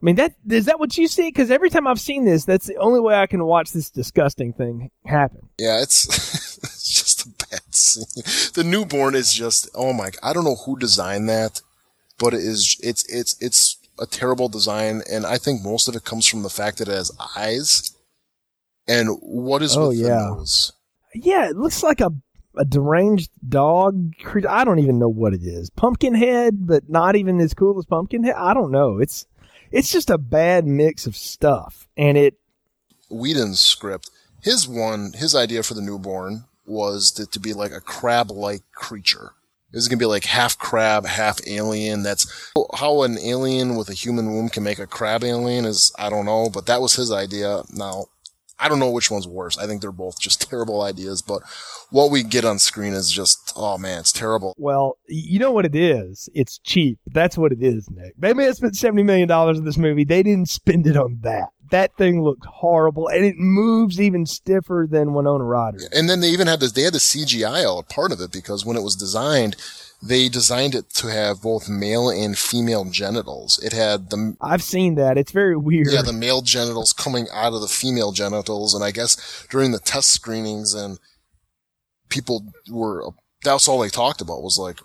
I mean, that is that what you see? Because every time I've seen this, that's the only way I can watch this disgusting thing happen. Yeah, it's it's just a bad scene. The newborn is just oh my! I don't know who designed that, but it is it's it's it's a terrible design, and I think most of it comes from the fact that it has eyes. And what is oh, with yeah. the nose? Yeah, it looks like a a deranged dog creature. I don't even know what it is. Pumpkinhead, but not even as cool as Pumpkinhead. I don't know. It's it's just a bad mix of stuff, and it. Whedon's script, his one, his idea for the newborn was that to be like a crab-like creature. This is gonna be like half crab, half alien. That's how an alien with a human womb can make a crab alien is I don't know, but that was his idea. Now I don't know which one's worse. I think they're both just terrible ideas, but what we get on screen is just oh man, it's terrible. Well, you know what it is? It's cheap. That's what it is, Nick. They may have spent seventy million dollars on this movie. They didn't spend it on that. That thing looked horrible, and it moves even stiffer than Winona Ryder. And then they even had this, they had the CGI all part of it because when it was designed, they designed it to have both male and female genitals. It had the I've seen that. It's very weird. yeah the male genitals coming out of the female genitals, and I guess during the test screenings and people were that's all they talked about was like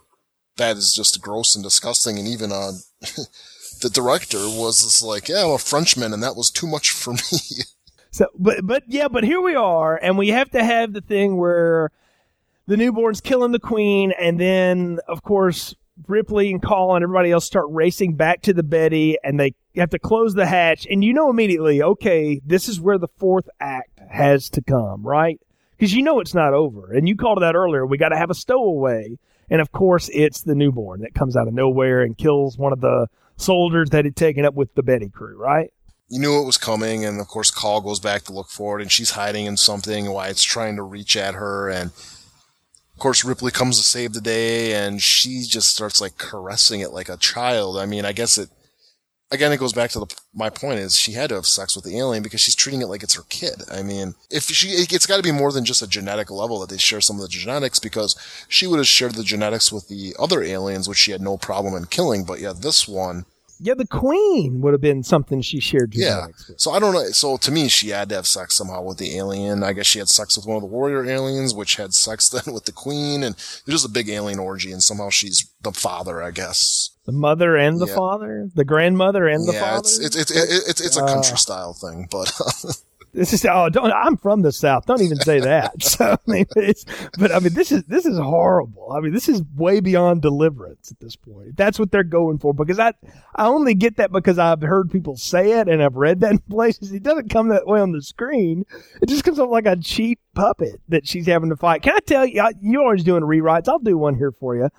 that is just gross and disgusting, and even uh, the director was just like, yeah, I'm a Frenchman, and that was too much for me. So, but but yeah, but here we are, and we have to have the thing where the newborn's killing the queen, and then of course Ripley and Call and everybody else start racing back to the Betty, and they have to close the hatch, and you know immediately, okay, this is where the fourth act has to come, right? Because you know it's not over, and you called out earlier. We got to have a stowaway, and of course it's the newborn that comes out of nowhere and kills one of the soldiers that had taken up with the Betty crew, right? you knew it was coming, and of course, Call goes back to look for it, and she's hiding in something. Why it's trying to reach at her, and course, Ripley comes to save the day, and she just starts like caressing it like a child. I mean, I guess it. again, it goes back to the, my point is she had to have sex with the alien because she's treating it like it's her kid. I mean, if she, it's got to be more than just a genetic level that they share some of the genetics because she would have shared the genetics with the other aliens, which she had no problem in killing. But yeah, this one, yeah, the queen would have been something she shared yeah. with. So I don't know. So to me, she had to have sex somehow with the alien. I guess she had sex with one of the warrior aliens, which had sex then with the queen, and it was just a big alien orgy. And somehow she's the father, I guess. The mother and the Yeah. father, the grandmother and the yeah, father. it's it's it's it's, it's a Uh, country style thing, but This is oh, don't I'm from the south. Don't even say that. So I mean, it's but I mean, this is this is horrible. I mean, this is way beyond deliverance at this point. That's what they're going for because I I only get that because I've heard people say it and I've read that in places. It doesn't come that way on the screen. It just comes off like a cheap puppet that she's having to fight. Can I tell you? You're always doing rewrites. I'll do one here for you.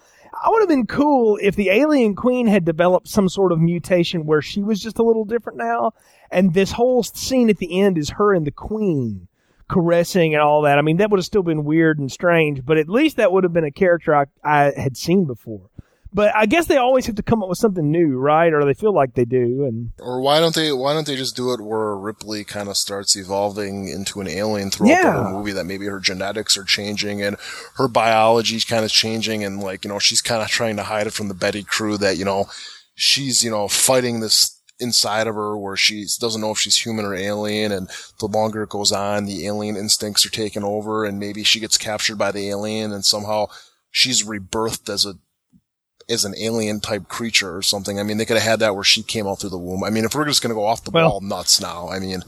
I would have been cool if the alien queen had developed some sort of mutation where she was just a little different now. And this whole scene at the end is her and the queen caressing and all that. I mean, that would have still been weird and strange, but at least that would have been a character I, I had seen before. But I guess they always have to come up with something new, right? Or they feel like they do. And or why don't they why don't they just do it where Ripley kind of starts evolving into an alien throughout the Yeah. whole movie? That maybe her genetics are changing and her biology's kind of changing, and like you know she's kind of trying to hide it from the Betty crew that you know she's you know fighting this inside of her where she doesn't know if she's human or alien and the longer it goes on the alien instincts are taking over and maybe she gets captured by the alien and somehow she's rebirthed as a as an alien type creature or something. I mean, they could have had that where she came out through the womb. I mean, if we're just going to go off the Well- ball nuts now, I mean,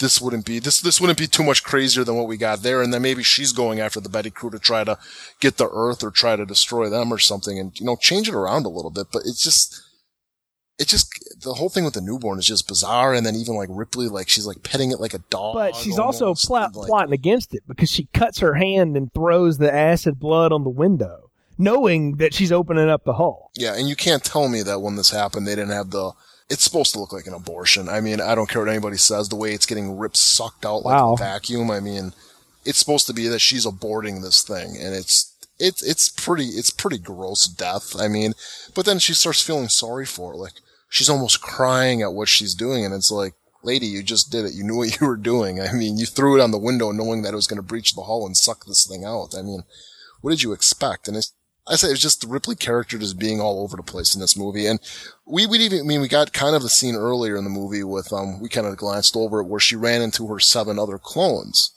this wouldn't be this this wouldn't be too much crazier than what we got there. And then maybe she's going after the Betty crew to try to get the Earth or try to destroy them or something, and you know, change it around a little bit. But it's just. It just the whole thing with the newborn is just bizarre, and then even like Ripley, like she's like petting it like a dog. but she's also almost, plot, like- plotting against it because she cuts her hand and throws the acid blood on the window, knowing that she's opening up the hole. Yeah, and you can't tell me that when this happened, they didn't have the. It's supposed to look like an abortion. I mean, I don't care what anybody says. The way it's getting ripped, sucked out like Wow. a vacuum. I mean, it's supposed to be that she's aborting this thing, and it's it's it's pretty it's pretty gross death. I mean, but then she starts feeling sorry for her. Like she's almost crying at what she's doing, and it's like, lady, you just did it. You knew what you were doing. I mean, you threw it on the window knowing that it was going to breach the hull and suck this thing out. I mean, what did you expect? And it's, I say it's just the Ripley character just being all over the place in this movie. And we would even, I mean, we got kind of the scene earlier in the movie with, um, we kind of glanced over it where she ran into her seven other clones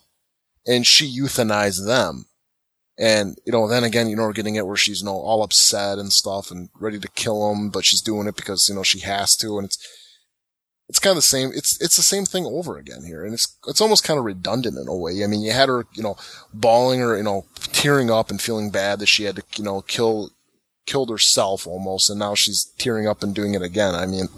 and she euthanized them. And, you know, then again, you know, we're getting it where she's, you know, all upset and stuff and ready to kill them, but she's doing it because, you know, she has to. And it's, it's kind of the same. It's it's the same thing over again here, and it's it's almost kind of redundant in a way. I mean, you had her, you know, bawling or you know, tearing up and feeling bad that she had to, you know, kill killed herself almost, and now she's tearing up and doing it again. I mean,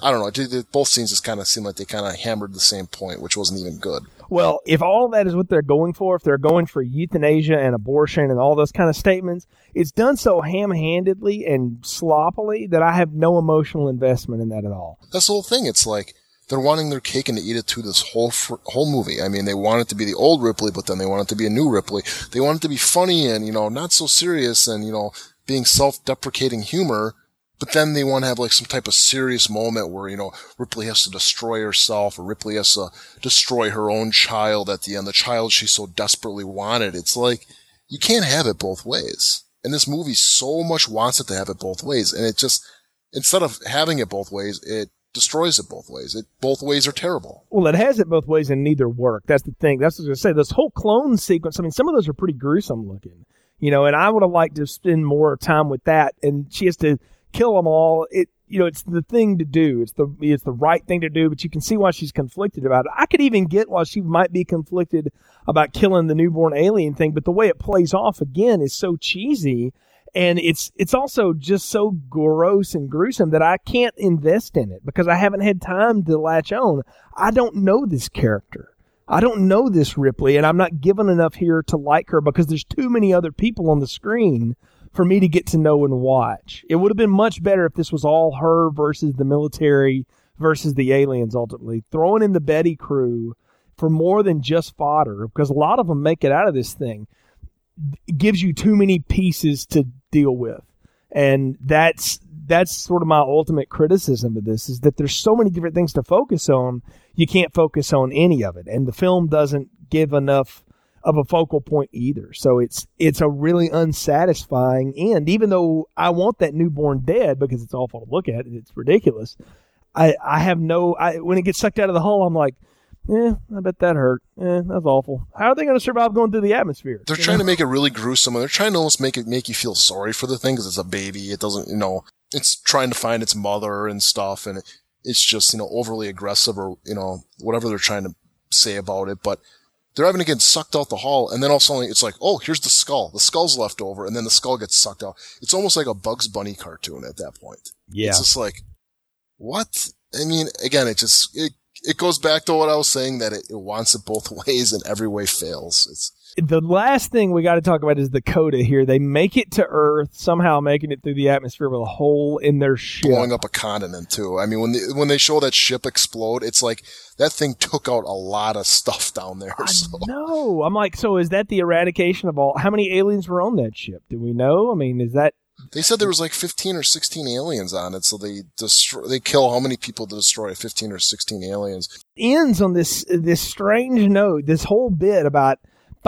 I don't know. Both scenes just kind of seem like they kind of hammered the same point, which wasn't even good. Well, if all that is what they're going for, if they're going for euthanasia and abortion and all those kind of statements, it's done so ham-handedly and sloppily that I have no emotional investment in that at all. That's the whole thing. It's like they're wanting their cake and to eat it too. This whole fr- whole movie. I mean, they want it to be the old Ripley, but then they want it to be a new Ripley. They want it to be funny and you know not so serious and you know being self-deprecating humor. But then they want to have like some type of serious moment where, you know, Ripley has to destroy herself or Ripley has to destroy her own child at the end, the child she so desperately wanted. It's like, you can't have it both ways. And this movie so much wants it to have it both ways. And it just, instead of having it both ways, it destroys it both ways. It, both ways are terrible. Well, it has it both ways and neither work. That's the thing. That's what I was to say. This whole clone sequence, I mean, some of those are pretty gruesome looking, you know, and I would have liked to spend more time with that. And she has to kill them all. It, you know, it's the thing to do. It's the, it's the right thing to do, but you can see why she's conflicted about it. I could even get why she might be conflicted about killing the newborn alien thing, but the way it plays off again is so cheesy. And it's, it's also just so gross and gruesome that I can't invest in it because I haven't had time to latch on. I don't know this character. I don't know this Ripley, and I'm not given enough here to like her because there's too many other people on the screen for me to get to know and watch. It would have been much better if this was all her versus the military versus the aliens ultimately. Throwing in the Betty crew for more than just fodder, because a lot of them make it out of this thing, gives you too many pieces to deal with. And that's that's sort of my ultimate criticism of this is that there's so many different things to focus on. You can't focus on any of it, and the film doesn't give enough of a focal point either. So it's it's a really unsatisfying end. Even though I want that newborn dead because it's awful to look at, it's ridiculous. I I have no. I when it gets sucked out of the hull, I'm like, yeah, I bet that hurt. Eh, that's awful. How are they going to survive going through the atmosphere? They're You trying know? to make it really gruesome, and they're trying to almost make it make you feel sorry for the thing because it's a baby. It doesn't, you know, it's trying to find its mother and stuff, and it's just you know overly aggressive or you know whatever they're trying to say about it. But they're having to get sucked out the hall, and then all of a sudden it's like, oh, here's the skull. The skull's left over, and then the skull gets sucked out. It's almost like a Bugs Bunny cartoon at that point. Yeah. It's just like, what? I mean, again, it just it it goes back to what I was saying that it, it wants it both ways and every way fails. It's the last thing we got to talk about is the coda here. They make it to Earth somehow, making it through the atmosphere with a hole in their ship. blowing up a continent too. I mean, when they, when they show that ship explode, it's like that thing took out a lot of stuff down there. So. No, I'm like, so is that the eradication of all? How many aliens were on that ship? Do we know? I mean, is that They said there was like 15 or 16 aliens on it, so they destroy, they kill how many people to destroy 15 or 16 aliens. ends on this this strange note? This whole bit about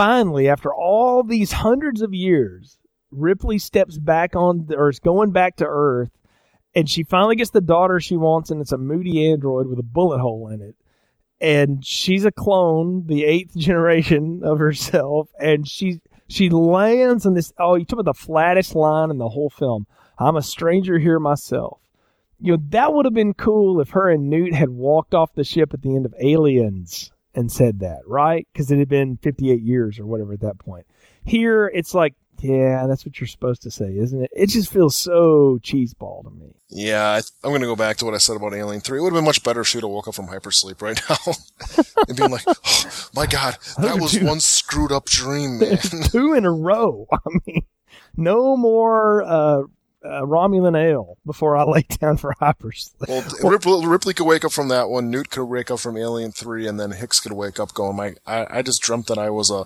finally, after all these hundreds of years, Ripley steps back on, or is going back to Earth, and she finally gets the daughter she wants, and it's a moody android with a bullet hole in it. And she's a clone, the eighth generation of herself, and she she lands on this. Oh, you talk about the flattest line in the whole film. I'm a stranger here myself. You know that would have been cool if her and Newt had walked off the ship at the end of Aliens and said that, right? Because it had been 58 years or whatever at that point. Here, it's like, yeah, that's what you're supposed to say, isn't it? It just feels so cheeseball to me. Yeah, I, I'm going to go back to what I said about Alien 3. It would have been much better if she would have woke up from hypersleep right now and being like, oh, my God, that was one screwed up dream, man. Two in a row. I mean, no more uh, uh, Romulan ale before I lay down for hypersleep. Well, Ripley, Ripley could wake up from that one. Newt could wake up from Alien Three, and then Hicks could wake up going, "My, I, I just dreamt that I was a,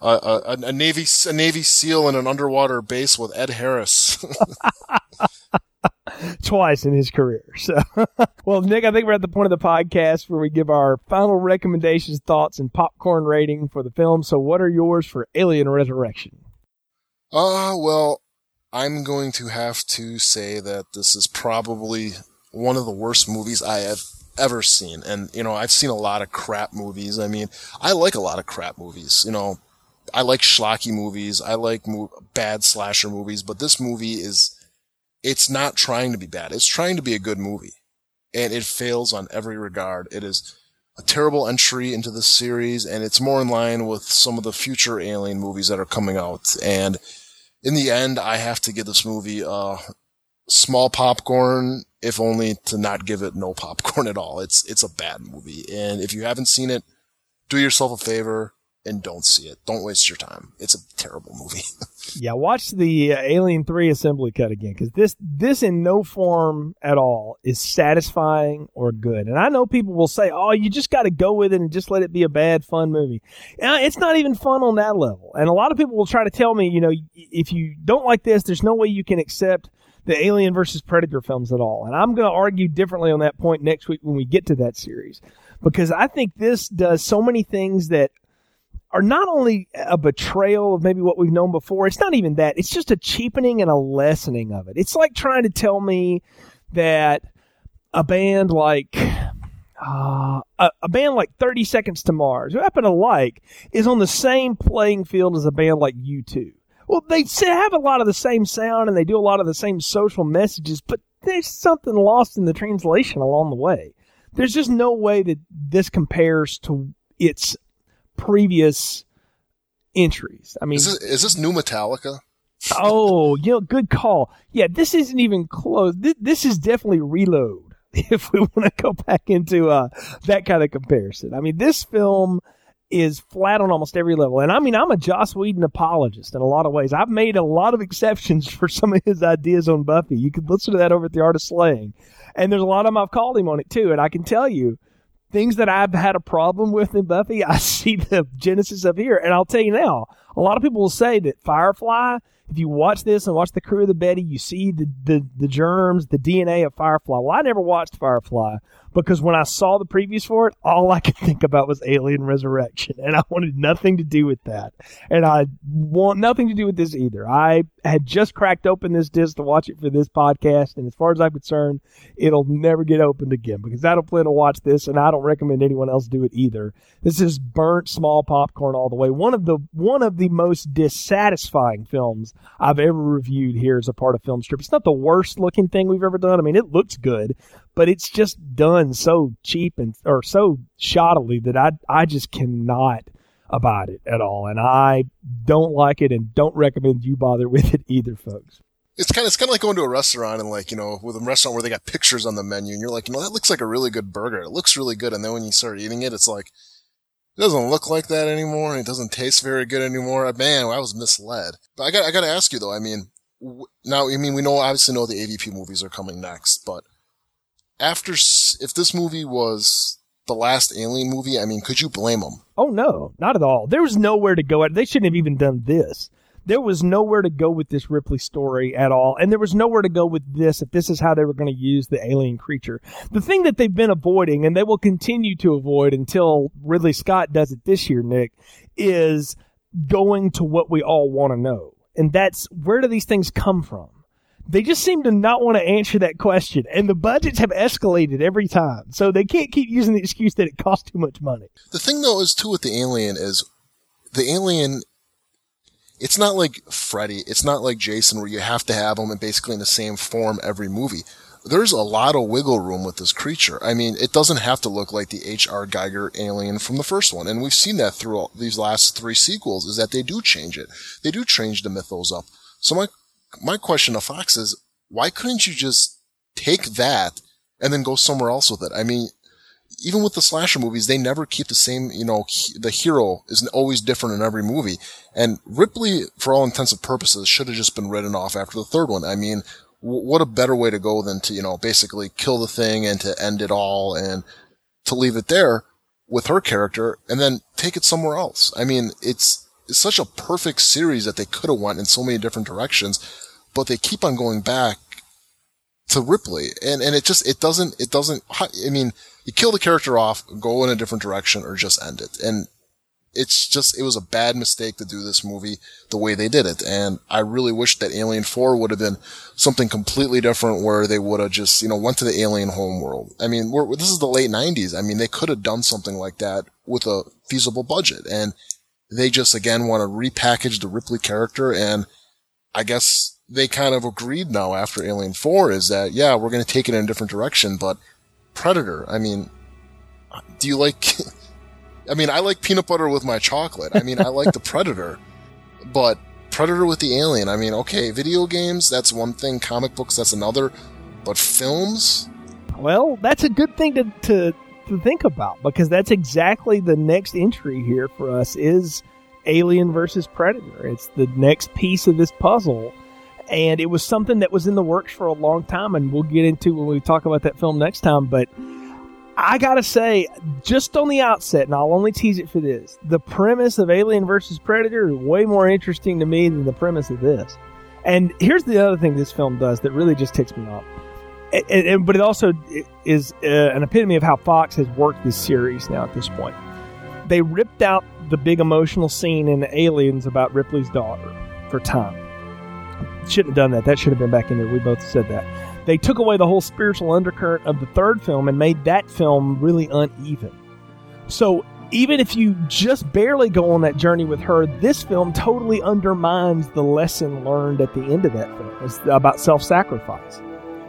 a, a, a navy, a navy SEAL in an underwater base with Ed Harris." twice in his career. So, well, Nick, I think we're at the point of the podcast where we give our final recommendations, thoughts, and popcorn rating for the film. So, what are yours for Alien Resurrection? uh, well, I'm going to have to say that this is probably one of the worst movies I have ever seen. And, you know, I've seen a lot of crap movies. I mean, I like a lot of crap movies, you know. I like schlocky movies. I like mo- bad slasher movies, but this movie is, it's not trying to be bad. It's trying to be a good movie. And it fails on every regard. It is a terrible entry into the series, and it's more in line with some of the future Alien movies that are coming out. And in the end, I have to give this movie a small popcorn, if only to not give it no popcorn at all. It's, it's a bad movie. And if you haven't seen it, do yourself a favor and don't see it. Don't waste your time. It's a terrible movie. Yeah, watch the uh, Alien Three assembly cut again because this this in no form at all is satisfying or good. And I know people will say, "Oh, you just got to go with it and just let it be a bad fun movie." And it's not even fun on that level. And a lot of people will try to tell me, you know, if you don't like this, there's no way you can accept the Alien versus Predator films at all. And I'm going to argue differently on that point next week when we get to that series because I think this does so many things that are not only a betrayal of maybe what we've known before, it's not even that. It's just a cheapening and a lessening of it. It's like trying to tell me that a band like uh, a, a band like 30 Seconds to Mars, who happen to like, is on the same playing field as a band like U2. Well, they have a lot of the same sound and they do a lot of the same social messages, but there's something lost in the translation along the way. There's just no way that this compares to its previous entries. I mean, is this, is this new Metallica? oh, you know, good call. Yeah, this isn't even close. This, this is definitely reload if we want to go back into uh, that kind of comparison. I mean, this film is flat on almost every level. And I mean, I'm a Joss Whedon apologist in a lot of ways. I've made a lot of exceptions for some of his ideas on Buffy. You can listen to that over at The Art of Slaying. And there's a lot of them I've called him on it too. And I can tell you, things that I've had a problem with in Buffy, I see the genesis of here. And I'll tell you now, a lot of people will say that Firefly if you watch this and watch the crew of the Betty, you see the, the, the germs, the DNA of Firefly. Well, I never watched Firefly because when I saw the previews for it, all I could think about was Alien Resurrection, and I wanted nothing to do with that. And I want nothing to do with this either. I had just cracked open this disc to watch it for this podcast, and as far as I'm concerned, it'll never get opened again because I don't plan to watch this, and I don't recommend anyone else do it either. This is burnt small popcorn all the way. One of the one of the most dissatisfying films I've ever reviewed here as a part of Film Strip. It's not the worst looking thing we've ever done. I mean, it looks good, but it's just done so cheap and or so shoddily that I I just cannot abide it at all, and I don't like it and don't recommend you bother with it either, folks. It's kind of it's kind of like going to a restaurant and like you know with a restaurant where they got pictures on the menu and you're like you know that looks like a really good burger. It looks really good, and then when you start eating it, it's like it doesn't look like that anymore. And it doesn't taste very good anymore. Man, I was misled. But I got I got to ask you though. I mean, now I mean we know obviously know the AVP movies are coming next, but after if this movie was the last Alien movie, I mean, could you blame them? Oh no, not at all. There was nowhere to go. At. They shouldn't have even done this there was nowhere to go with this Ripley story at all. And there was nowhere to go with this if this is how they were going to use the alien creature. The thing that they've been avoiding and they will continue to avoid until Ridley Scott does it this year, Nick, is going to what we all want to know. And that's where do these things come from? They just seem to not want to answer that question. And the budgets have escalated every time. So they can't keep using the excuse that it costs too much money. The thing though is too with the alien is the alien it's not like Freddy. It's not like Jason where you have to have them in basically in the same form every movie. There's a lot of wiggle room with this creature. I mean, it doesn't have to look like the H.R. Giger alien from the first one. And we've seen that through these last three sequels is that they do change it. They do change the mythos up. So my, my question to Fox is, why couldn't you just take that and then go somewhere else with it? I mean, even with the slasher movies, they never keep the same, you know, the hero is always different in every movie. And Ripley, for all intents and purposes, should have just been written off after the third one. I mean, w- what a better way to go than to, you know, basically kill the thing and to end it all and to leave it there with her character and then take it somewhere else. I mean, it's, it's such a perfect series that they could have went in so many different directions, but they keep on going back to Ripley. And, and it just, it doesn't, it doesn't, I mean, you kill the character off, go in a different direction, or just end it. And it's just, it was a bad mistake to do this movie the way they did it. And I really wish that Alien 4 would have been something completely different where they would have just, you know, went to the alien home world. I mean, this is the late 90s. I mean, they could have done something like that with a feasible budget. And they just, again, want to repackage the Ripley character. And I guess they kind of agreed now after Alien 4 is that, yeah, we're going to take it in a different direction, but Predator. I mean, do you like? I mean, I like peanut butter with my chocolate. I mean, I like the Predator, but Predator with the alien. I mean, okay, video games that's one thing, comic books that's another, but films. Well, that's a good thing to to to think about because that's exactly the next entry here for us is Alien versus Predator. It's the next piece of this puzzle and it was something that was in the works for a long time, and we'll get into when we talk about that film next time. But I gotta say, just on the outset, and I'll only tease it for this: the premise of Alien versus Predator is way more interesting to me than the premise of this. And here's the other thing this film does that really just ticks me off. But it also is uh, an epitome of how Fox has worked this series now at this point. They ripped out the big emotional scene in Aliens about Ripley's daughter for time shouldn't have done that. That should have been back in there. We both said that. They took away the whole spiritual undercurrent of the third film and made that film really uneven. So even if you just barely go on that journey with her, this film totally undermines the lesson learned at the end of that film. It's about self sacrifice.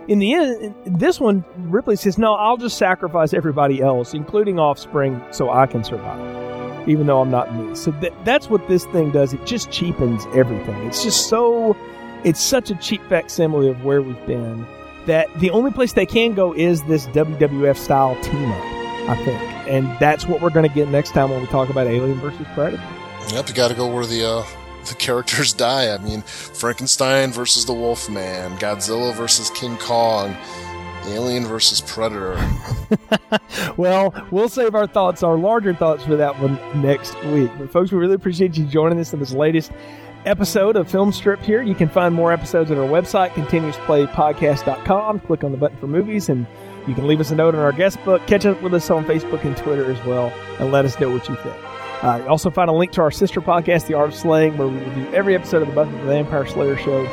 In the end, this one, Ripley says, No, I'll just sacrifice everybody else, including offspring, so I can survive, even though I'm not me. So th- that's what this thing does. It just cheapens everything. It's just so it's such a cheap facsimile of where we've been that the only place they can go is this WWF style team up, I think. And that's what we're going to get next time when we talk about Alien versus Predator. Yep, you got to go where the uh, the characters die. I mean, Frankenstein versus the Wolfman, Godzilla versus King Kong, Alien versus Predator. well, we'll save our thoughts, our larger thoughts for that one next week. But folks, we really appreciate you joining us in this latest episode of Film Strip here. You can find more episodes at our website, continuousplaypodcast.com. Click on the button for movies, and you can leave us a note in our guest book. Catch up with us on Facebook and Twitter as well, and let us know what you think. Uh, you also find a link to our sister podcast, The Art of Slaying, where we review every episode of the Buffy the Vampire Slayer show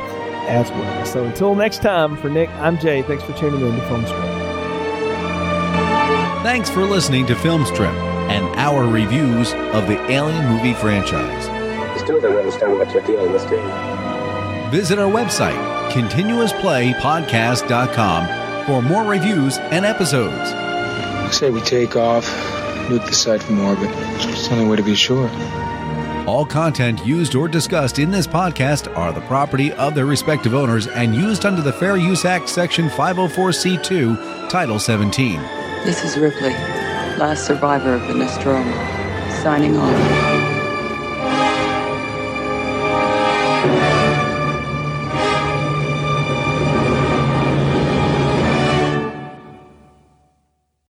as well. So until next time, for Nick, I'm Jay. Thanks for tuning in to Film Strip. Thanks for listening to Film Strip and our reviews of the Alien movie franchise. I still don't understand what you're dealing with, do? Visit our website, continuousplaypodcast.com, for more reviews and episodes. Say we take off, nuke the site from orbit. It's the only way to be sure. All content used or discussed in this podcast are the property of their respective owners and used under the Fair Use Act, Section 504C2, Title 17. This is Ripley, last survivor of the Nostromo, signing off.